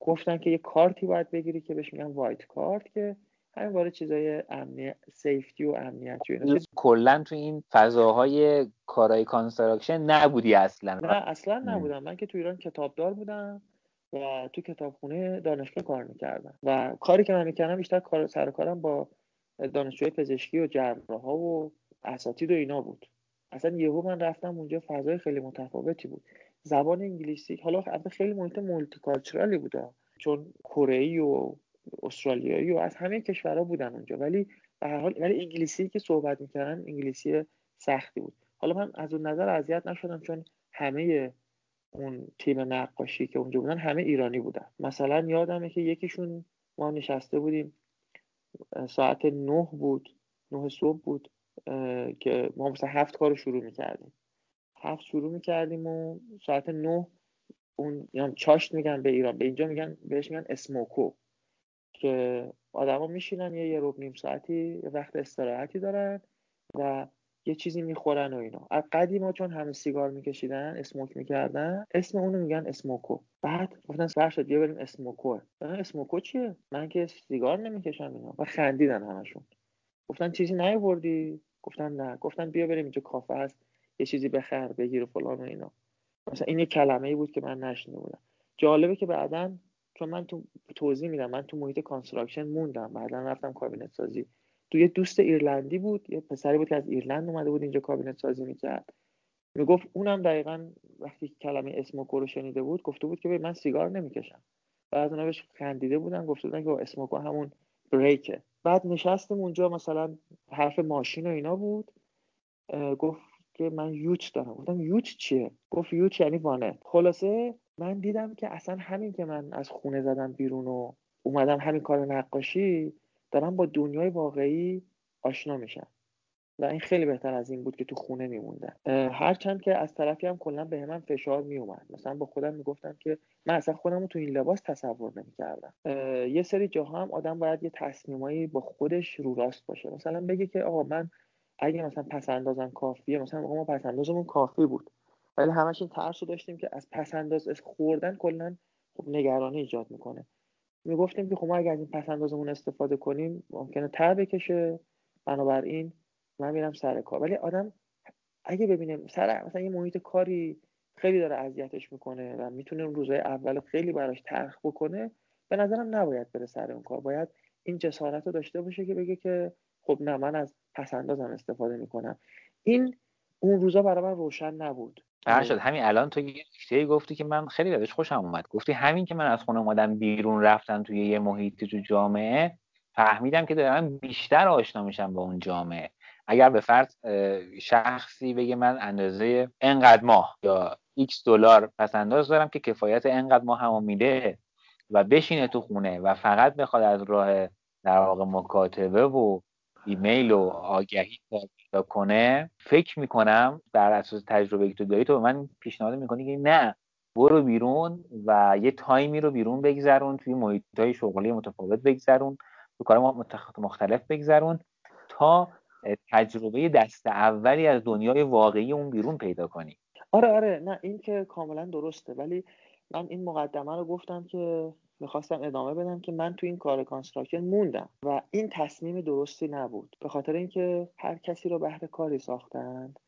گفتن که یه کارتی باید بگیری که بهش میگن white card که همین درباره چیزای امنیت safety و امنیتی و کلا تو این فضاهای کارهای construction نبودی اصلا. نه اصلا نبودم. من که تو ایران کتابدار بودم و تو کتابخونه دانشگاه کار می‌کردم. و کاری که من می‌کردم بیشتر کار سر کارم با دانشجوی پزشکی و جراح ها و اساتید و اینا بود. اصلا یهو من رفتم اونجا فضای خیلی متفاوتی بود. زبان انگلیسی حالا خیلی محیط مولتی بود چون کره و استرالیایی و از همه کشورها بودن اونجا. ولی به هر حال ولی انگلیسی که صحبت می‌کردن انگلیسی سختی بود. حالا من از اون نظر اذیت نشدم چون همه اون تیم نقاشی که اونجا بودن همه ایرانی بودن. مثلا یادمه که یکیشون ما نشسته بودیم ساعت نه بود نه صبح بود که ما مثلا هفت کار شروع می‌کردیم. هفت شروع می‌کردیم و ساعت نه اون یعنی چاشت میگن به ایران. به اینجا میگن بهش میگن اسموکو. که آدما میشینن یه یه نیم ساعتی یه وقت استراحتی دارن و یه چیزی می‌خورن و اینا. از قدیما چون همه سیگار میکشیدن smoke می‌کردن اسم اونو میگن smoko. بعد گفتن سر شد یه بریم smoko. smoko چیه؟ من که سیگار نمی‌کشم اینا. و خندیدن همشون. گفتن چیزی نیوردی گفتن نه. گفتن بیا بریم اینجا کافه هست یه چیزی بخر بگیر و فلان و اینا. مثلا این یه کلمه ای بود که من نشنیده بودم. جالبه که بعدا چون من تو توضیح میدم من تو محیط construction موندم. بعدا رفتم کابینت سازی. تو یه دوست ایرلندی بود یه پسری بود که از ایرلند اومده بود اینجا کابینت سازی می‌کرد. می‌گفت اونم دقیقا وقتی کلمه اسموکو رو شنیده بود گفته بود که من سیگار نمی‌کشم. بعد اونا بهش خندیده بودن گفته بودن که اسموکو همون بریکه. بعد نشستیم اونجا مثلا حرف ماشین و اینا بود. گفت که من یوچ دارم. گفتم یوچ چیه؟ گفت یوچ یعنی وانه خلاصه من دیدم که اصلا همین که من از خونه زدم بیرون و اومدم همین کار نقاشی دارم با دنیای واقعی آشنا میشم. و این خیلی بهتر از این بود که تو خونه میموندم. هرچند که از طرفی هم کلا به من فشار میومد مثلا با خودم می‌گفتم که من اصلا خودم رو تو این لباس تصور نمی‌کردم. یه سری جاها هم آدم باید یه تصمیمایی با خودش رو راست باشه. مثلا بگه که آقا من اگه مثلا پس اندازم کافیه مثلا ما پس اندازمون کافی بود. ولی همش این ترس رو داشتیم که از پس انداز خوردن کلا خب نگرانی ایجاد می‌کنه. می‌گفتیم که خب ما اگر از این پس اندازمون استفاده کنیم ممکنه تر بکشه. بنابراین من میرم سر کار. ولی آدم اگه ببینه سر مثلا یه محیط کاری خیلی داره اذیتش می‌کنه و می‌تونه اون روزهای اول خیلی براش ترخ بکنه به نظرم نباید بره سر اون کار. باید این جسارت رو داشته باشه که بگه که خب نه من از پسندازم استفاده می‌کنم. این اون روزا برای من روشن نبود. شد همین الان تو یه نکته گفتی که من خیلی بهش خوشم اومد. گفتی همین که من از خونه اومدم بیرون رفتم توی یه محیطی تو جامعه فهمیدم که دارم بیشتر آشنا میشم با اون جامعه. اگر به فرض شخصی بگه من اندازه انقدر ماه یا x دلار پس انداز دارم که کفایت انقدر ماه همو میده و بشینه تو خونه و فقط بخواد از راه در واقع مکاتبه و ایمیل و آگهی کنه فکر می‌کنم بر اساس تجربه که تو داری تو به من پیشنهاد می‌کنی که نه برو بیرون و یه تایمی رو بیرون بگذرون توی محیط های شغلی متفاوت بگذرون تو کار مختلف بگذرون تا تجربه دست اولی از دنیای واقعی اون بیرون پیدا کنی. آره آره. نه این که کاملا درسته. ولی من این مقدمه رو گفتم که می‌خواستم ادامه بدم که من تو این کار construction موندم و این تصمیم درستی نبود. به خاطر اینکه هر کسی رو بهر کاری ساختند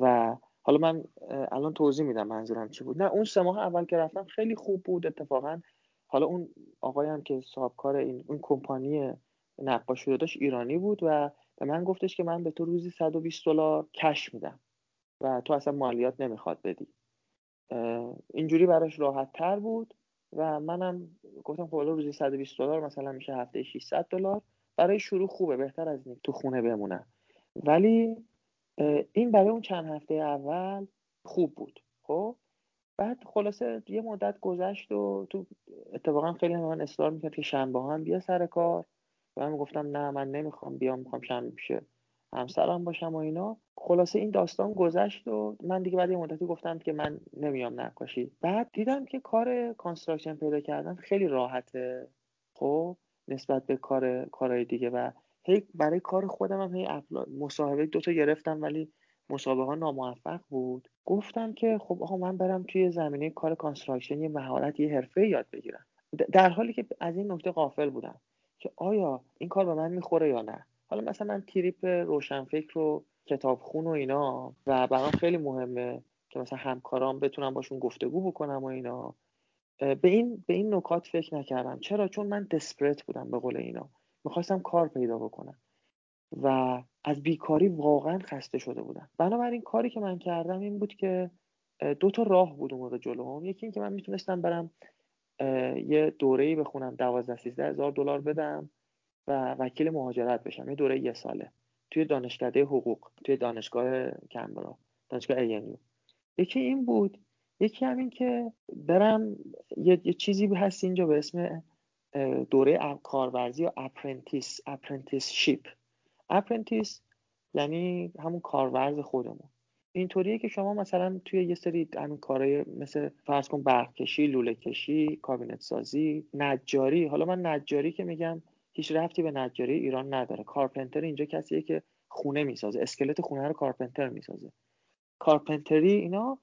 و حالا من الان توضیح میدم منظورم چی بود. نه اون سه ماه اول که رفتم خیلی خوب بود. اتفاقا حالا اون آقایی هم که کار این اون کمپانی نقاشی رو داشت ایرانی بود و به من گفتش که من به تو روزی 120 دلار کش میدم و تو اصلا مالیات نمی‌خواد بدی. اینجوری براش راحت تر بود. و منم گفتم خب روزی 120 دلار مثلا میشه هفته 600 دلار. برای شروع خوبه بهتر از این تو خونه بمونم ولی این برای اون چند هفته اول خوب بود خب؟ بعد خلاصه یه مدت گذشت و تو اتفاقا خیلی من اصرار می‌کرد که شنبه هم بیا سر کار. و من گفتم نه من نمی‌خوام بیام می‌خوام شنبه پیش همسرم باشم و اینا. خلاصه این داستان گذشت و من دیگه بعد یه مدتی گفتم که من نمیام نقاشی. بعد دیدم که کار construction پیدا کردن خیلی راحته. خب نسبت به کار کارهای دیگه و هی برای کار خودم هم هی مصاحبه دوتا گرفتم ولی مصاحبه ها ناموفق بود. گفتم که خب آقا من برم توی زمینه کار construction یه مهارت یه حرفه یاد بگیرم. در حالی که از این نکته غافل بودم که آیا این کار به من می‌خوره یا نه؟ حالا مثلا من تریپ روشنفکر و کتابخون و اینا. و برام خیلی مهمه که مثلا همکارام بتونم باشون گفتگو بکنم و اینا. به این به این نکات فکر نکردم. چرا؟ چون من دسپرت بودم به قول اینا. می‌خواستم کار پیدا بکنم. و از بیکاری واقعا خسته شده بودم. بنابراین کاری که من کردم این بود که دو تا راه بود موقع جلوم. یکی این که من می‌تونستم برم یه دوره بخونم 12 13 هزار دلار بدم و وکیل مهاجرت بشم. یه دوره یه ساله. توی دانشکده حقوق توی دانشگاه کمبرا دانشگاه ANU یکی این بود یکی همین که برم یه, یه چیزی هست اینجا به اسم دوره کارورزی یا apprentice apprenticeship apprentice یعنی همون کارورز خودمون. اینطوریه که شما مثلا توی یه سری همین کارهای مثل فرض کن برق کشی لوله کشی کابینت سازی نجاری. حالا من نجاری که میگم هیچ ربطی به نجاری ایران نداره. carpenter اینجا کسیه که خونه می‌سازه. اسکلت خونه رو carpenter می‌سازه. carpentry اینا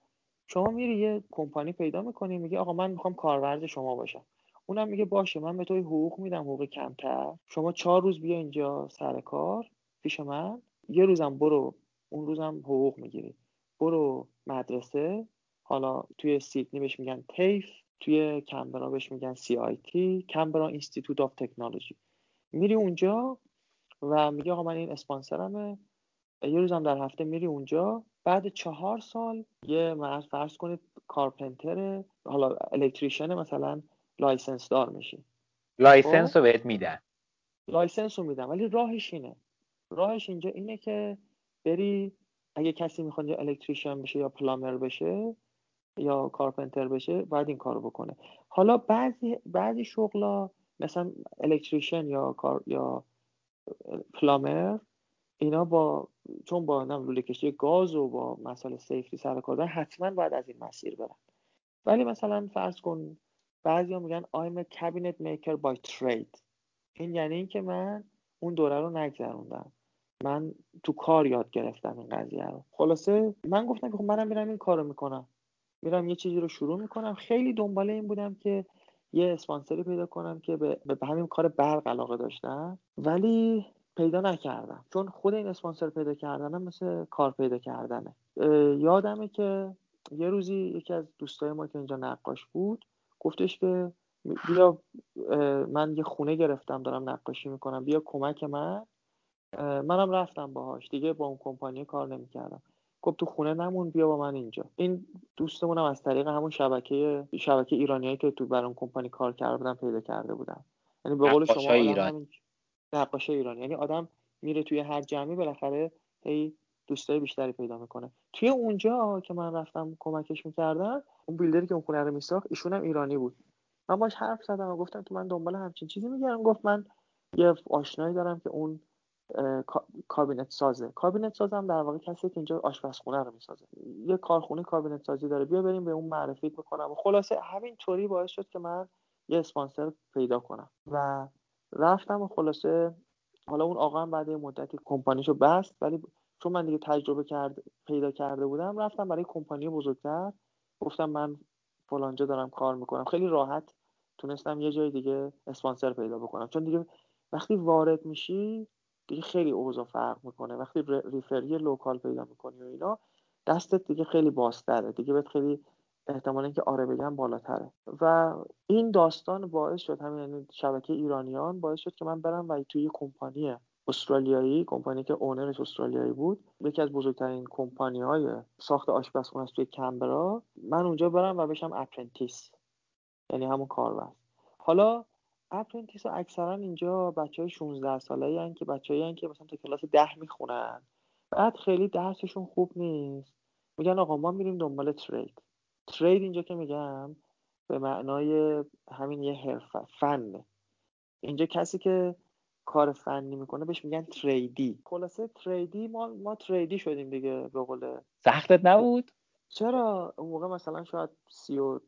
شما میری یه کمپانی پیدا می‌کنی میگه آقا من می‌خوام کارورز شما باشم. اونم میگه باشه من به تو حقوق میدم حقوق کمتر. شما چهار روز بیا اینجا سر کار پیش من. یه روزم برو اون روزم حقوق می‌گیری. برو مدرسه حالا توی سیدنی بهش میگن TAFE توی کنبرا بهش میگن CIT Canberra Institute of Technology. میری اونجا و میگه آقا من این اسپانسرمه. یه روزم در هفته میری اونجا. بعد چهار سال یه فرض کنید carpenter حالا electrician مثلا license دار میشی. license رو بهت میدن. license رو میدن ولی راهش اینه. راهش اینجا اینه که بری اگه کسی می‌خواد electrician بشه یا plumber بشه یا carpenter بشه باید این کارو بکنه. حالا بعضی بعضی شغلا مثلا الکتریشن یا کار یا پلامر اینا با چون با نم لوله کشی گاز و با مسائل سیفتی سر کار دارن حتما باید از این مسیر برن. ولی مثلا فرض کن بعضیا میگن I'm a cabinet maker by trade. این یعنی اینکه من اون دوره رو نگذروندم. من تو کار یاد گرفتم این قضیه رو. خلاصه من گفتم که خب منم میرم این کارو می‌کنم. میرم یه چیزی رو شروع می‌کنم. خیلی دنبال این بودم که یه اسپانسری پیدا کنم که به, به همین کار برق علاقه داشتم ولی پیدا نکردم. چون خود این اسپانسر پیدا کردنم مثل کار پیدا کردنه. یادمه که یه روزی یکی از دوستای ما که اینجا نقاش بود گفتش که بیا من یه خونه گرفتم دارم نقاشی می‌کنم بیا کمک من. منم رفتم باهاش. دیگه با اون کمپانی کار نمی‌کردم. گفت تو خونه نمون بیا با من اینجا. این دوستمونم از طریق همون شبکه شبکه ایرانیایی که تو برام کمپانی کار کرده بودن پیدا کرده بودن. یعنی به قول شما همین نقاش ایرانی یعنی آدم میره توی هر جمعی بالاخره هی دوستای بیشتری پیدا می‌کنه. توی اونجا که من رفتم کمکش می‌کردم اون بیلدری که اون خونه رو میساخت ایشون هم ایرانی بود. من باش حرف زدم و گفتم که من دنبال همچین چیزی میگردم. گفت من یه آشنایی دارم که اون کابینت سازه. کابینت سازم در واقع کسی که اینجا آشپزخونه رو می‌سازه. یه کارخونه کابینت سازی داره. بیا بریم به اون معرفی بکنم. و خلاصه همین طوری باعث شد که من یه اسپانسر پیدا کنم. و رفتم و خلاصه حالا اون آقا هم بعد مدتی کمپانیشو بست ولی چون من دیگه تجربه کرد پیدا کرده بودم رفتم برای کمپانی بزرگتر. گفتم من فلانجا دارم کار می‌کنم. خیلی راحت تونستم یه جای دیگه اسپانسر پیدا بکنم. چون دیگه وقتی وارد میشی دیگه خیلی اوضاع فرق می‌کنه. وقتی referee local پیدا می‌کنی و اینا دستت دیگه خیلی بازتره دیگه بهت خیلی احتمال اینکه آره بگن بالاتره. و این داستان باعث شد همین یعنی شبکه ایرانیان باعث شد که من برم و توی کمپانی استرالیایی کمپانی که owner ش استرالیایی بود یکی از بزرگترین کمپانی های ساخت آشپزخونه است توی کنبرا من اونجا برم و بشم apprentice. یعنی همون کاربر. حالا اپرنتیس ها اکثرا اینجا بچه های 16 ساله هن که بچه هایی که مثلا تا کلاس ده می‌خونن. بعد خیلی درسشون خوب نیست. میگن آقا ما میریم دنبال ترید. ترید اینجا که میگم به معنای همین یه حرفه فن اینجا کسی که کار فنی می‌کنه بهش میگن تریدی. خلاصه تریدی ما ما تریدی شدیم دیگه به قول سختت نبود؟ چرا؟ اون موقع مثلا شاید سی و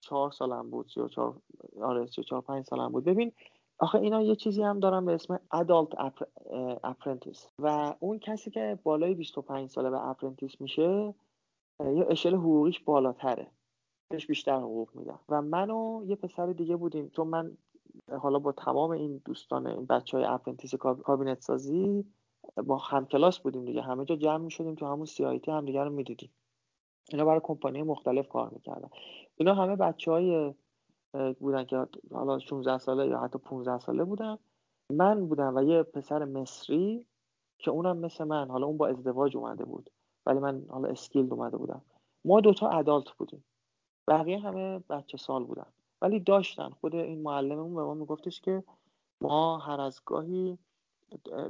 چهار سالم بود سی و چهار آره سی و چهار پنج سالم بود. ببین آخه اینا یه چیزی هم دارن به اسم adult apprentice و اون کسی که بالای 25 ساله به apprentice میشه یه اشل حقوقیش بالاتره. بهش بیشتر حقوق میدن. و من و یه پسر دیگه بودیم. چون من حالا با تمام این دوستان این بچه های apprentice کابینت سازی با هم کلاس بودیم دیگه. همه جا جمع می شدیم تو همون CIT هم دیگه رو می‌دیدیم. اینا برای کمپانی مختلف کار می‌کردن. اینا همه بچه های بودن که حالا 16 ساله یا حتی 15 ساله بودن. من بودم و یه پسر مصری که اونم مثل من حالا اون با ازدواج اومده بود ولی من حالا skilled اومده بودم. ما دوتا adult بودیم. بقیه همه بچه سال بودن. ولی داشتن. خود این معلممون به ما میگفتش که ما هر از گاهی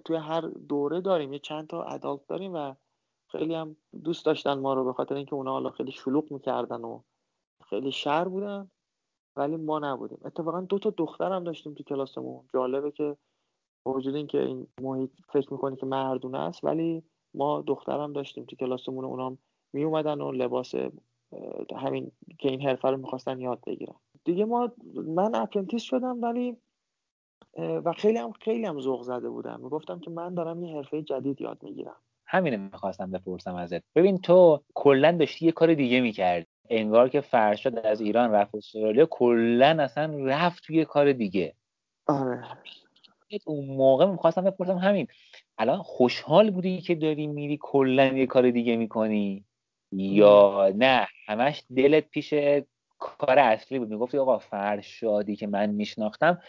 توی هر دوره داریم. یه چند تا ادالت داریم و خیلی هم دوست داشتن ما رو به خاطر اینکه اونا حالا خیلی شلوغ می‌کردن و خیلی شر بودن ولی ما نبودیم. اتفاقا دو تا دخترم داشتیم تو کلاسمون. جالبه که با وجود اینکه این محیط فکر می‌کنی که مردونه است ولی ما دخترم داشتیم تو کلاسمون اونام می اومدن و لباس همین که این حرفه رو می‌خواستن یاد بگیرن. دیگه ما من اپرنتیس شدم ولی و خیلی هم خیلی هم زده بودم. می‌گفتم که من دارم یه حرفه جدید یاد می‌گیرم. همین می‌خواستم بپرسم ازت. ببین تو کلا داشتی یه کار دیگه می‌کرد انگار که فرشاد از ایران رفت استرالیا کلا اصلا رفت توی کار دیگه. آره. اون موقع می‌خواستم بپرسم همین الان خوشحال بودی که داری میری کلا یه کار دیگه می‌کنی؟ یا نه همش دلت پیش کار اصلی بود. می‌گفتی آقا فرشادی که من میشناختم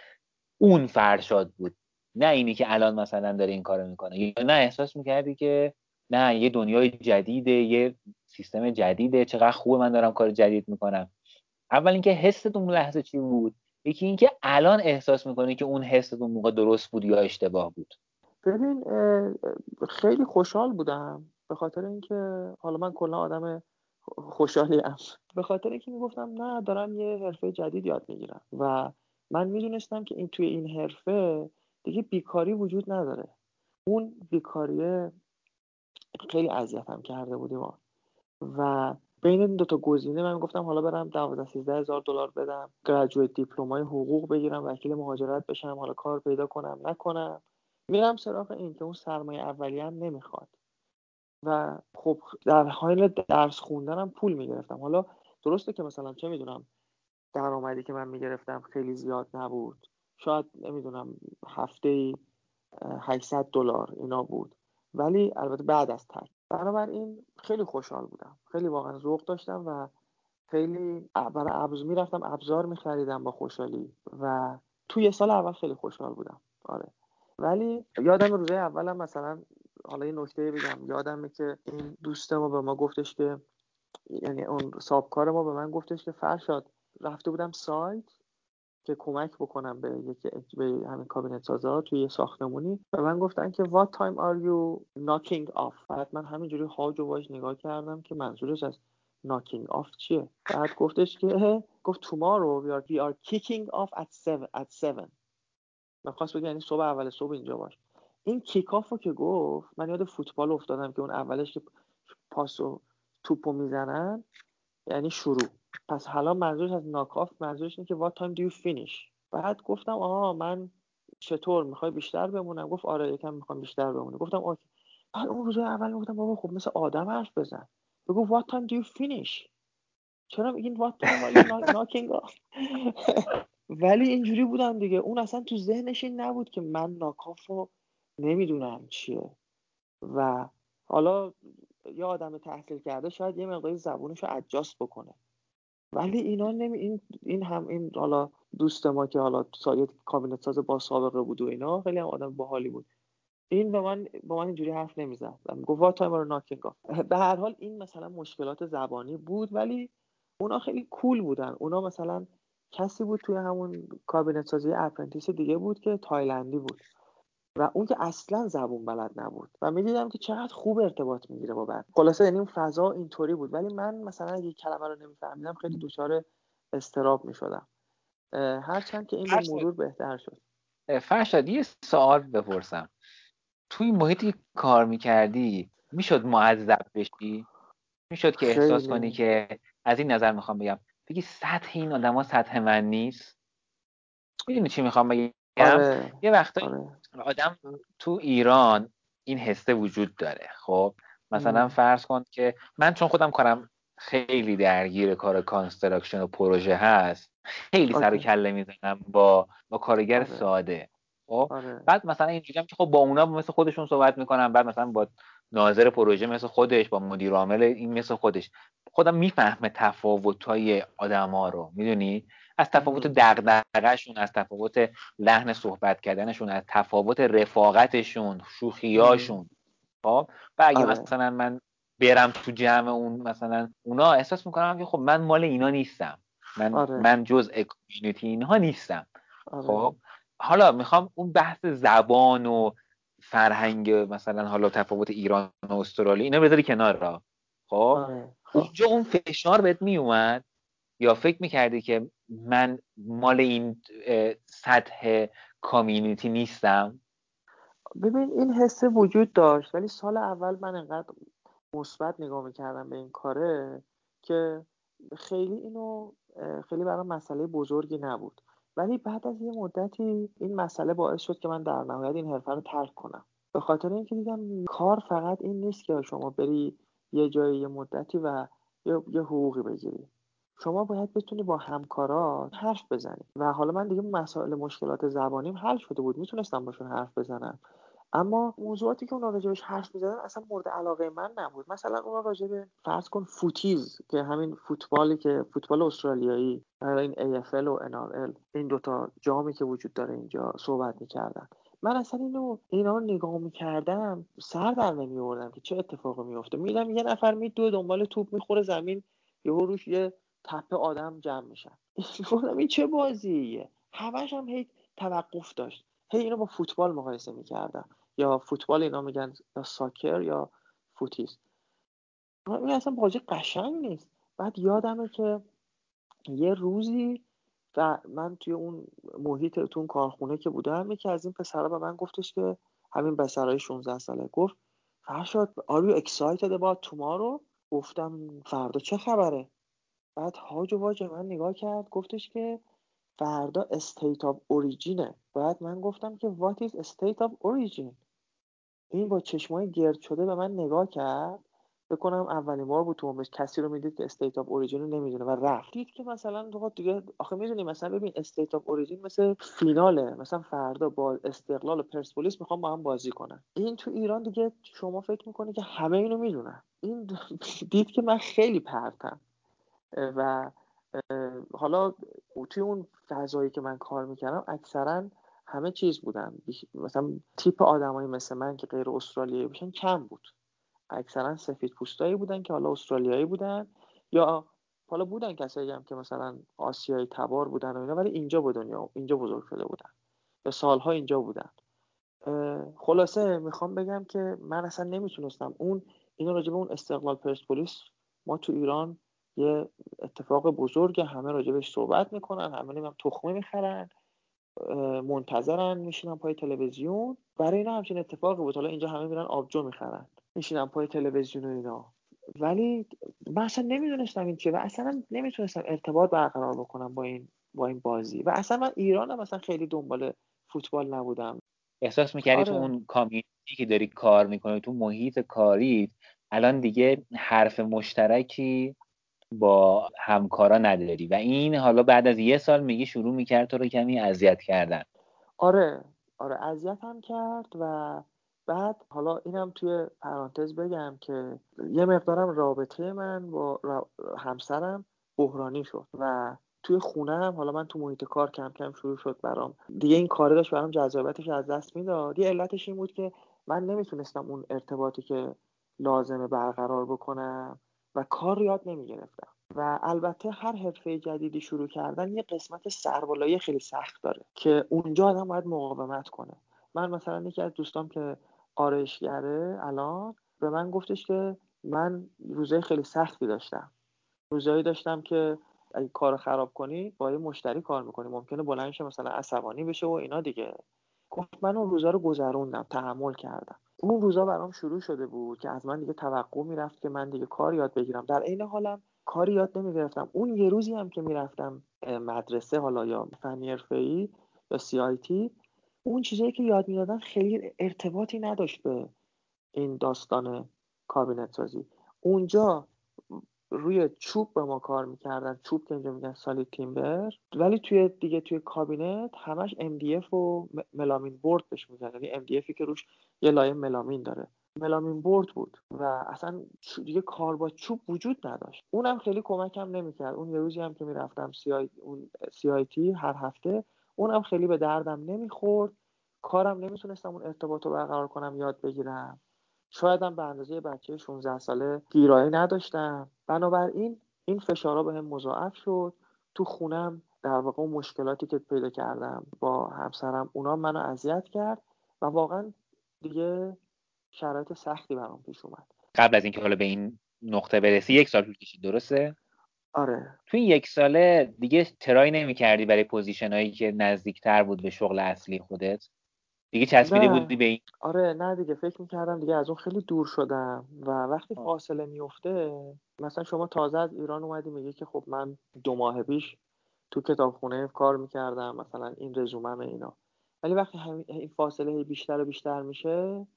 اون فرشاد بود. نه اینی که الان مثلا داره این کارو می‌کنه. یا نه احساس می‌کردی که نه یه دنیای جدیده یه سیستم جدیده. چقدر خوبه من دارم کار جدید می‌کنم. اول اینکه حست اون لحظه چی بود؟ یکی اینکه الان احساس می‌کنی که اون حست اون موقع درست بود یا اشتباه بود؟ ببین خیلی خوشحال بودم. به خاطر اینکه حالا من کلا آدم خوشحالی ام به خاطر اینکه می‌گفتم نه دارم یه حرفه جدید یاد می‌گیرم. و من می‌دونستم که این توی این حرفه دیگه بیکاری وجود نداره. اون بیکاریه خیلی اذیتم کرده بودیم و بین این دوتا گزینه من گفتم حالا برم 12 13 هزار دلار بدم گریجویت دیپلمای حقوق بگیرم وکیل مهاجرت بشم حالا کار پیدا کنم نکنم. میرم سراغ این که اون سرمایه اولیه هم نمی‌خواد. و خب در حال درس خوندنم پول می‌گرفتم. حالا درسته که مثلا چه می‌دونم درآمدی که من می‌گرفتم خیلی زیاد نبود. شاید نمی‌دونم هفته ای 800 دلار اینا بود. ولی البته بعد از تک بنابراین خیلی خوشحال بودم. خیلی واقعا ذوق داشتم و خیلی برای ابز می‌رفتم ابزار میخریدم با خوشحالی و توی سال اول خیلی خوشحال بودم. آره. ولی یادم روزه اولم مثلا حالا یه نکته بگم. یادمه که این دوست ما به ما گفتش که یعنی اون سابکار ما به من گفتش که فرشاد رفته بودم سایت که کمک بکنم به یکی به همین کابینت سازا توی ساختمونی. و من گفتن که what time are you knocking off? بعد من همینجوری هاج و واج نگاه کردم که منظورش از knocking off چیه. بعد گفتش که گفت tomorrow we are, we are kicking off at 7 at 7 می‌خواست بگه یعنی صبح اول صبح اینجا باش. این کیک رو که گفت من یاد فوتبال افتادم که اون اولش که پاسو توپو می‌زنن یعنی شروع. پس حالا منظورش از ناکاف منظورش اینه که what time do you finish بعد گفتم آها من چطور می‌خوای بیشتر بمونم؟ گفت آره یکم می‌خوام بیشتر بمونم. گفتم اوکی. بعد اون روز اول گفتم بابا خب مثل آدم حرف بزن. بگو what time do you finish چرا میگین what time are you knocking off ولی اینجوری بودم دیگه. اون اصلا تو ذهنش این نبود که من ناکاف رو نمی‌دونم چیه. و حالا یه آدم تحصیل کرده شاید یه مقداری زبونش رو ادجاست بکنه. ولی اینا نمی این این هم این حالا دوست ما که حالا سایت کابینت ساز با سابقه بود و اینا خیلی هم آدم باحالی بود. این به من با من اینجوری حرف نمی‌زد. گفت what are you talking به هر حال این مثلا مشکلات زبانی بود ولی اونا خیلی cool بودن. اونا مثلا کسی بود توی همون کابینت سازی apprentice دیگه بود که تایلندی بود. و اون که اصلا زبون بلد نبود. و می‌دیدم که چقدر خوب ارتباط می‌گیره با بعد. خلاصه یعنی اون فضا اینطوری بود. ولی من مثلا اگه کلمه رو نمیفهمیدم خیلی دچار اضطراب می‌شدم. هرچند که این به مرور بهتر شد. فرشاد یه سوال بپرسم. توی محیطی کار می‌کردی می‌شد معذب بشی؟ می‌شد که احساس کنی که از این نظر می‌خوام بگم بگی سطح این آدما سطح من نیست؟ می‌دونی چی می‌خوام بگم؟ آره. یه وقتا آره. آدم تو ایران این حسه وجود داره خب مثلا فرض کن که من چون خودم کارم خیلی درگیر کار construction و پروژه هست خیلی سر و کله می‌زنم با با کارگر آره. ساده خب آره. بعد مثلا اینجوریام که خب با اونا مثل خودشون صحبت می‌کنم بعد مثلا با ناظر پروژه مثل خودش با مدیر عامل این مثل خودش خودم می‌فهمه تفاوت های آدم ها رو می‌دونی از تفاوت دغدغه‌شون از تفاوت لحن صحبت کردنشون از تفاوت رفاقتشون شوخیاشون. خب؟ و اگه آره. مثلا من برم تو جمع اون مثلا اونا احساس می‌کنم که خب من مال اینا نیستم. من آره. من جز کمیونیتی اینها نیستم. آره. خب؟ حالا می‌خوام اون بحث زبان و فرهنگ مثلا حالا تفاوت ایران و استرالیا اینا بذاری کنار را خب؟ آره. اونجا اون فشار بهت میومد یا فکر می‌کردی که من مال این سطح کامیونیتی نیستم. ببین این حسه وجود داشت ولی سال اول من انقدر مثبت نگاه می‌کردم به این کاره که خیلی اینو خیلی برای مسئله بزرگی نبود. ولی بعد از یه مدتی این مسئله باعث شد که من در نهایت این حرفه رو ترک کنم. به خاطر اینکه دیدم کار فقط این نیست که شما بری یه جایی یه مدتی و یه, یه حقوقی بگیری. شما باید بتونی با همکارات حرف بزنی. و حالا من دیگه مسائل مشکلات زبانیم حل شده بود. می‌تونستم باشون حرف بزنم. اما موضوعاتی که اونا راجبش حرف می‌زدن اصلا مورد علاقه من نبود. مثلا اونا راجب فرض کن فوتیز که همین فوتبالی که فوتبال استرالیایی این AFL و NRL این دوتا جامی که وجود داره اینجا صحبت می‌کردن. من اصلا اینو اینا رو نگاه می‌کردم سر در نمیوردم که چه اتفاقی میفته میدم یه نفر میدوه دنبال توپ می‌خوره زمین یهو روش یه تپه آدم جمع میشن. این چه بازیه؟ همش هم هی توقف داشت. هی اینو با فوتبال مقایسه می‌کردم. یا فوتبال اینا میگن یا ساکر یا فوتیست. این اصلا بازی قشنگ نیست. بعد یادمه که یه روزی و من توی اون محیط تو اون کارخونه که بودم یکی از این پسرها به من گفتش که همین پسرای 16 ساله گفت فرشاد are you excited about tomorrow گفتم فردا چه خبره؟ بعد هاج و واج من نگاه کرد گفتش که فردا State of Origin ه بعد من گفتم که what is state of origin? این با چشمای گرد شده به من نگاه کرد. بکنم اولین بار بود تو عمرش. کسی رو می‌دید که State of Origin رو نمی‌دونه و رفت. دید که مثلا تو دیگه آخه می‌دونی مثلا ببین State of Origin مثل فیناله. مثلا فردا با استقلال و پرسپولیس می‌خوام با هم بازی کنن. این تو ایران دیگه شما فکر می‌کنی که همه اینو می‌دونن. این دید که من خیلی پرتم. و حالا توی اون فضایی که من کار می‌کردم اکثرا همه چیز بودن. مثلا تیپ آدمایی مثل من که غیر استرالیایی باشن کم بود. اکثرا سفید پوستایی بودن که حالا استرالیایی بودن. یا حالا بودن کسایی هم که مثلا آسیایی تبار بودن و اینا ولی اینجا به دنیا اینجا بزرگ شده بودن. به سالها اینجا بودن. خلاصه می‌خوام بگم که من اصلا نمی‌تونستم اون اینو راجع به اون استقلال پرسپولیس ما تو ایران یه اتفاق بزرگ همه راجبش صحبت می‌کنن همه نمیم تخمه می‌خرن منتظرن میشینن پای تلویزیون. برای اینا همچین اتفاقی بود. حالا اینجا همه میرن آبجو می‌خرن. میشینن پای تلویزیون و اینا. ولی من اصلا نمی‌دونستم این چیه و اصلا نمی‌تونستم ارتباط برقرار بکنم با این با این بازی. و اصلا من ایران هم اصلا خیلی دنبال فوتبال نبودم. احساس می‌کردی تو آره. اون کامیونیتی که داری کار می‌کنی تو محیط کاری الان دیگه حرف مشترکی با همکارا نداری و این حالا بعد از یه سال میگی شروع می‌کرد تو رو کمی اذیت کردن. آره آره اذیت هم کرد و بعد حالا اینم توی پرانتز بگم که یه مقدارم رابطه من با همسرم بحرانی شد و توی خونم حالا من تو محیط کار کم کم شروع شد برام. دیگه این کاره داشت برام جذابیتش از دست می‌داد. یه علتش این بود که من نمی‌تونستم اون ارتباطی که لازمه برقرار بکنم. و کار یاد نمی‌گرفتم. و البته هر حرفه جدیدی شروع کردن یه قسمت سربالایی خیلی سخت داره که اونجا آدم باید مقاومت کنه. من مثلا یکی از دوستام که آرایشگره الان به من گفتش که من روزای خیلی سختی داشتم. روزایی داشتم که اگه کار خراب کنی با یه مشتری کار می‌کنی. ممکنه بلند مثلا عصبانی بشه و اینا دیگه. گفت من اون روزا رو گذروندم تحمل کردم. اون روزا برام شروع شده بود که از من دیگه توقع می‌رفت که من دیگه کار یاد بگیرم. در عین حالم کاری یاد نمی‌گرفتم. اون یه روزی هم که می‌رفتم مدرسه حالا یا فنی ای یا سی آی تی اون چیزایی که یاد می‌دادن خیلی ارتباطی نداشت به این داستان کابینت سازی. اونجا روی چوب به ما کار می‌کردن. چوب که اینجا میگن solid timber. ولی توی دیگه توی کابینت همش MDF و ملامین board بهش میگن یعنی MDFی که روش یه لایه ملامین داره. ملامین board بود و اصلا دیگه کار با چوب وجود نداشت. اونم خیلی کمکم نمی‌کرد. اون یه روزی هم که می‌رفتم CI, CIT هر هفته اونم خیلی به دردم نمی‌خورد. کارم نمی‌تونستم اون ارتباط رو برقرار کنم یاد بگیرم. شایدم به اندازه بچه 16 ساله گیرایی نداشتم. بنابراین این فشارها به هم مضاعف شد. تو خونم در واقع اون مشکلاتی که پیدا کردم با همسرم اونا منو اذیت کرد و واقعا دیگه شرایط سختی برام پیش اومد. قبل از اینکه حالا به این نقطه برسی یک سال طول کشید درسته؟ آره. تو این یک ساله دیگه try نمی کردی برای position هایی که نزدیکتر بود به شغل اصلی خودت؟ دیگه چسبیده بودی به این. آره نه دیگه فکر می‌کردم دیگه از اون خیلی دور شدم و وقتی فاصله میفته مثلا شما تازه از ایران اومدی میگه که خب من دو ماه پیش تو کتابخونه کار می‌کردم مثلا این رزومم اینا. ولی وقتی این فاصله بیشتر و بیشتر میشه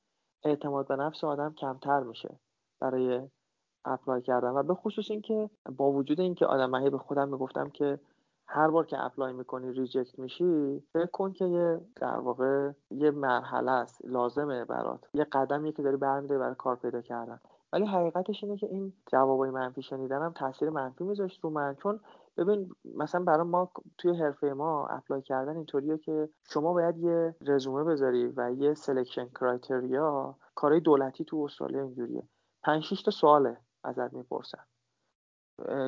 اعتماد به نفس آدم کمتر میشه برای اپلای کردن. و به خصوص اینکه با وجود اینکه آدم من به خودم می‌گفتم که هر بار که apply می‌کنی reject میشی فکر کن که یه در واقع یه مرحله است لازمه برات. یه قدمی که داری برمیداری برای کار پیدا کردن. ولی حقیقتش اینه که این جوابای منفی شنیدنم تاثیر منفی میذاشت رو من. چون ببین مثلا برای ما توی حرفه ما apply کردن اینطوریه که شما باید یه رزومه بذاری و یه selection criteria کارهای دولتی تو استرالیا اینجوریه. 5 تا سواله ازت می‌پرسن.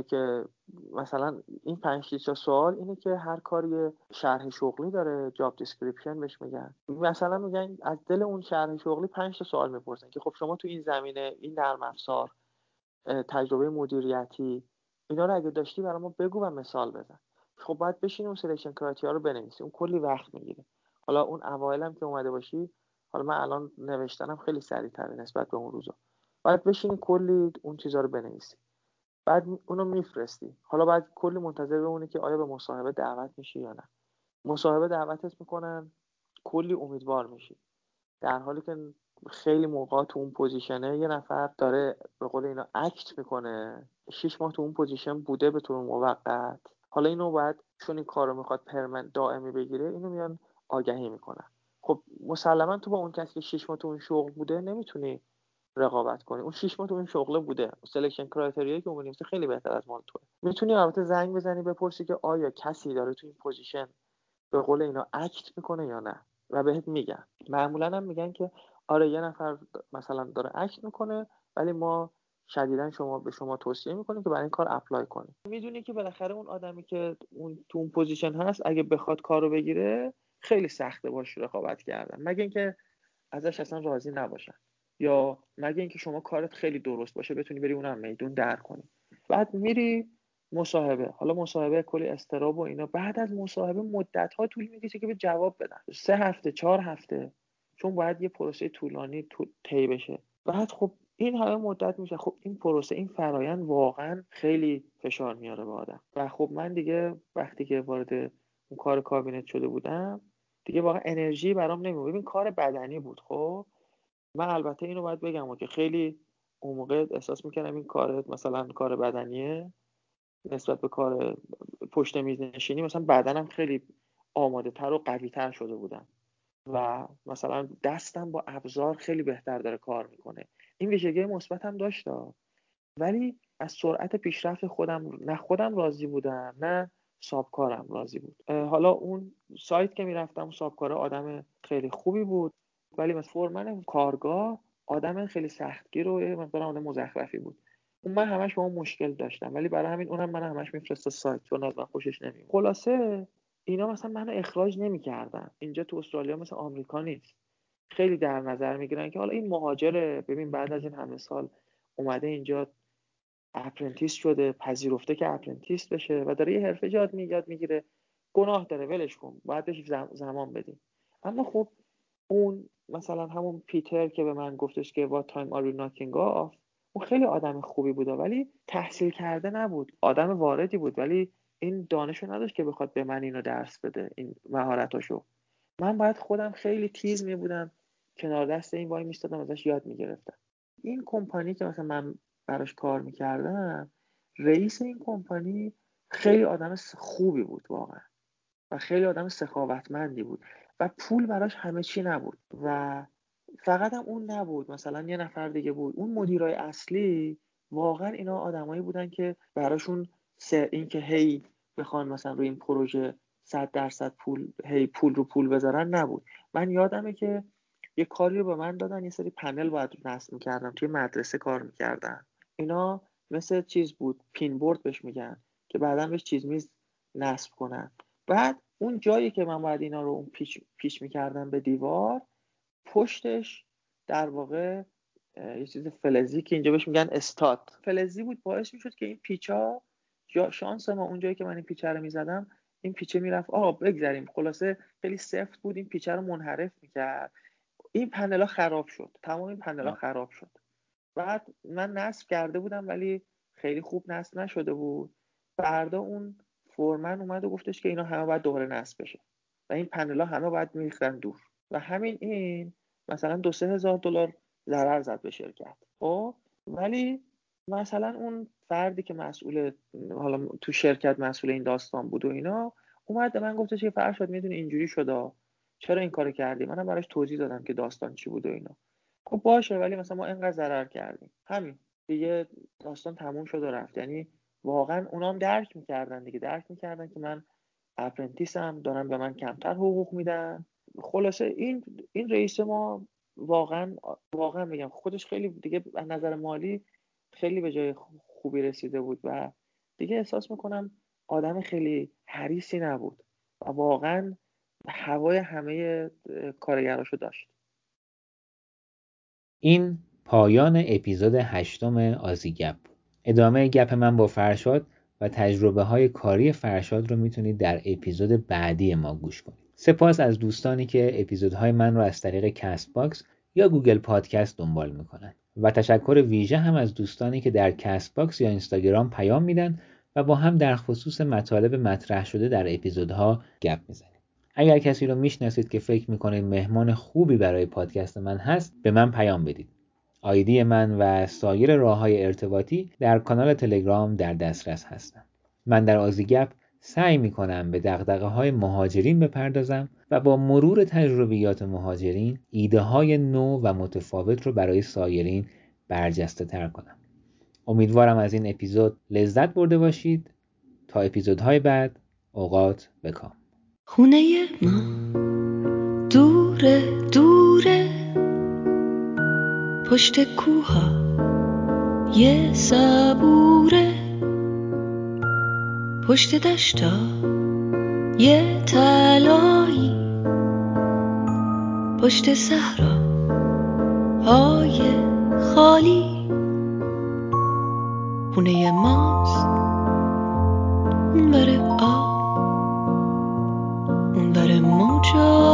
که مثلا این 5 تا سوال اینه که هر کاری شرح شغلی داره job description بهش میگن. مثلا میگن از دل اون شرح شغلی 5 تا سوال می‌پرسن که خب شما تو این زمینه این نرم افزار تجربه مدیریتی اینا رو اگه داشتی برای ما بگو و مثال بزن. خب باید بشین اون selection criteria رو بنویسی. اون کلی وقت می‌گیره. حالا اون اوایلم که اومده باشی حالا من الان نوشتنم خیلی سریعتره نسبت به اون روزا. باید بشینی کلی اون چیزا رو بنویسی. بعد اونو میفرستی. حالا باید کلی منتظر بمونی که آیا به مصاحبه دعوت میشی یا نه. مصاحبه دعوتت می‌کنن کلی امیدوار میشی. در حالی که خیلی موقع تو اون position ه یه نفر داره به قول اینا act می‌کنه. شیش ماه تو اون position بوده به طور موقت. حالا اینو باید چون این کار رو می‌خواد permanent دائمی بگیره اینو میان آگهی می‌کنن. خب مسلما تو با اون کسی که شیش ماه تو اون شغل بوده نمی‌تونی رقابت کنی. اون شیش ماه تو اون شغله بوده. selection criteria یی که اون خیلی بهتر از مال توه. می‌تونی البته زنگ بزنی بپرسی که آیا کسی داره تو این position به قول اینا act می‌کنه یا نه؟ و بهت میگن. معمولا هم میگن که آره یه نفر مثلا داره act می‌کنه ولی ما شدیدا شما به شما توصیه می‌کنیم که برای این کار apply کنیم می‌دونی که بالاخره اون آدمی که اون تو اون position هست اگه بخواد کارو بگیره خیلی سخته باش رقابت کردن. مگه اینکه ازش اصلا راضی نباشن. یا مگه اینکه شما کارت خیلی درست باشه بتونی بری اونم میدون در کنی. بعد میری مصاحبه. حالا مصاحبه کلی استراب و اینا. بعد از مصاحبه مدت ها طول می‌کشه که به جواب بدن. سه هفته چهار هفته. چون باید یه پروسه طولانی طی بشه. بعد خب این همه مدت میشه. خب این پروسه این فرایند واقعا خیلی فشار میاره به آدم. و خب من دیگه وقتی که وارد اون کار کابینت شده بودم دیگه واقعا انرژی برام نمیبود ببین کار بدنی بود خب؟ من البته اینو باید بگم که خیلی اون موقع احساس می‌کنم این کار مثلا کار بدنیه نسبت به کار پشت میز نشینی مثلا بدنم خیلی آماده تر و قوی تر شده بودم. و مثلا دستم با ابزار خیلی بهتر داره کار می‌کنه. این ویژگی مثبت هم داشت. ولی از سرعت پیشرفت خودم نه خودم راضی بودم نه سابکارم راضی بود. حالا اون سایت که می‌رفتم سابکار آدم خیلی خوبی بود. ولی مثلا فورمن کارگاه آدم خیلی سختگیر و مقدار آدم مزخرفی بود. اون من همش با اون مشکل داشتم ولی برای همین اونم من همش میفرسته سایت چون از خوشش نمیاد خلاصه اینا مثلا منو اخراج نمی‌کردن. اینجا تو استرالیا مثل آمریکا نیست. خیلی در نظر می‌گیرن که حالا این مهاجره ببین بعد از این همه سال اومده اینجا apprentice شده پذیرفته که apprentice بشه و داره یه حرفه یاد میاد می‌گیره. گناه داره ولش کن. بهش زمان بدیم. اما خب اون مثلا همون پیتر که به من گفتش که با time are knocking off اون خیلی آدم خوبی بوده ولی تحصیل کرده نبود. آدم واردی بود ولی این دانشو نداشت که بخواد به من اینو درس بده این مهارتاشو. من باید خودم خیلی تیز می بودم کنار دست این وای میستادم ازش یاد می‌گرفتم این کمپانی که مثلا من براش کار می‌کردم رئیس این کمپانی خیلی آدم خوبی بود واقعا. و خیلی آدم سخاوتمندی بود. و پول براش همه چی نبود. و فقط هم اون نبود. مثلا یه نفر دیگه بود. اون مدیرای اصلی واقعا اینا آدمایی بودن که براشون این که هی بخوان مثلا روی این پروژه صد درصد پول هی پول رو پول بذارن نبود. من یادمه که یه کاری رو به من دادن. یه سری پنل باید نصب می‌کردم. توی مدرسه کار می‌کردن. اینا مثل چیز بود. پین بورد بهش میگن که بعدا بهش چیز میز نصب کنن. بعد اون جایی که من باید اینا رو اون پیش, پیش می‌کردم به دیوار پشتش در واقع یه چیز فلزی که اینجا بهش میگن استات. فلزی بود باعث می‌شد که این پیچا شانس ما اون جایی که من این پیچه رو می‌زدم این پیچه می‌رفت آقا بگذریم. خلاصه خیلی سفت بود این پیچه رو منحرف می‌کرد. این پنلا خراب شد. تمام این پنلا خراب شد. بعد من نصب کرده بودم ولی خیلی خوب نصب نشده بود. فردا اون فورمن اومد و گفتش که اینا همه باید دوباره نصب بشه. و این پنلا همه باید میریختن دور. و همین این مثلا دو سه هزار دلار ضرر زد به شرکت. خب؟ ولی مثلا اون فردی که مسئول حالا تو شرکت مسئول این داستان بود و اینا اومد به من گفتش که فرشاد می‌دونی اینجوری شده چرا این کارو کردی؟ منم براش توضیح دادم که داستان چی بود و اینا. خب باشه ولی مثلا ما اینقدر ضرر کردیم. همین. دیگه داستان تموم شد و رفت. یعنی واقعا اونا هم درک می‌کردن دیگه درک می‌کردن که من اپرنتیسم دارن به من کمتر حقوق میدن. خلاصه این این رئیس ما واقعا واقعا میگم خودش خیلی دیگه از نظر مالی خیلی به جای خوبی رسیده بود و دیگه احساس می‌کنم آدم خیلی حریصی نبود و واقعا هوای همه کارگراشو داشت. این پایان اپیزود هشتم آزیگپ ادامه گپ من با فرشاد و تجربه های کاری فرشاد رو می‌تونید در اپیزود بعدی ما گوش کنید. سپاس از دوستانی که اپیزودهای من رو از طریق کست باکس یا گوگل پادکست دنبال می‌کنن. و تشکر ویژه هم از دوستانی که در کست باکس یا اینستاگرام پیام میدن و با هم در خصوص مطالب مطرح شده در اپیزودها گپ می‌زنیم. اگر کسی رو می‌شناسید که فکر می‌کنید مهمان خوبی برای پادکست من هست به من پیام بدید. آیدی من و سایر راه های ارتباطی در کانال تلگرام در دسترس هستم. من در آزیگپ سعی می کنم به دغدغه های مهاجرین بپردازم و با مرور تجربیات مهاجرین ایده های نو و متفاوت رو برای سایرین برجسته تر کنم. امیدوارم از این اپیزود لذت برده باشید. تا اپیزودهای بعد اوقات بکام. خونه ما دوره پشت کوها یه صبوره پشت دشتا یه تلایی پشت صحرا های خالی. خونه ماست. اون بره آب. اون بره موجای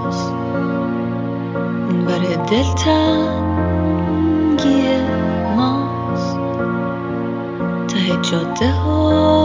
اون بره دلتنگی ماست. ته جاده های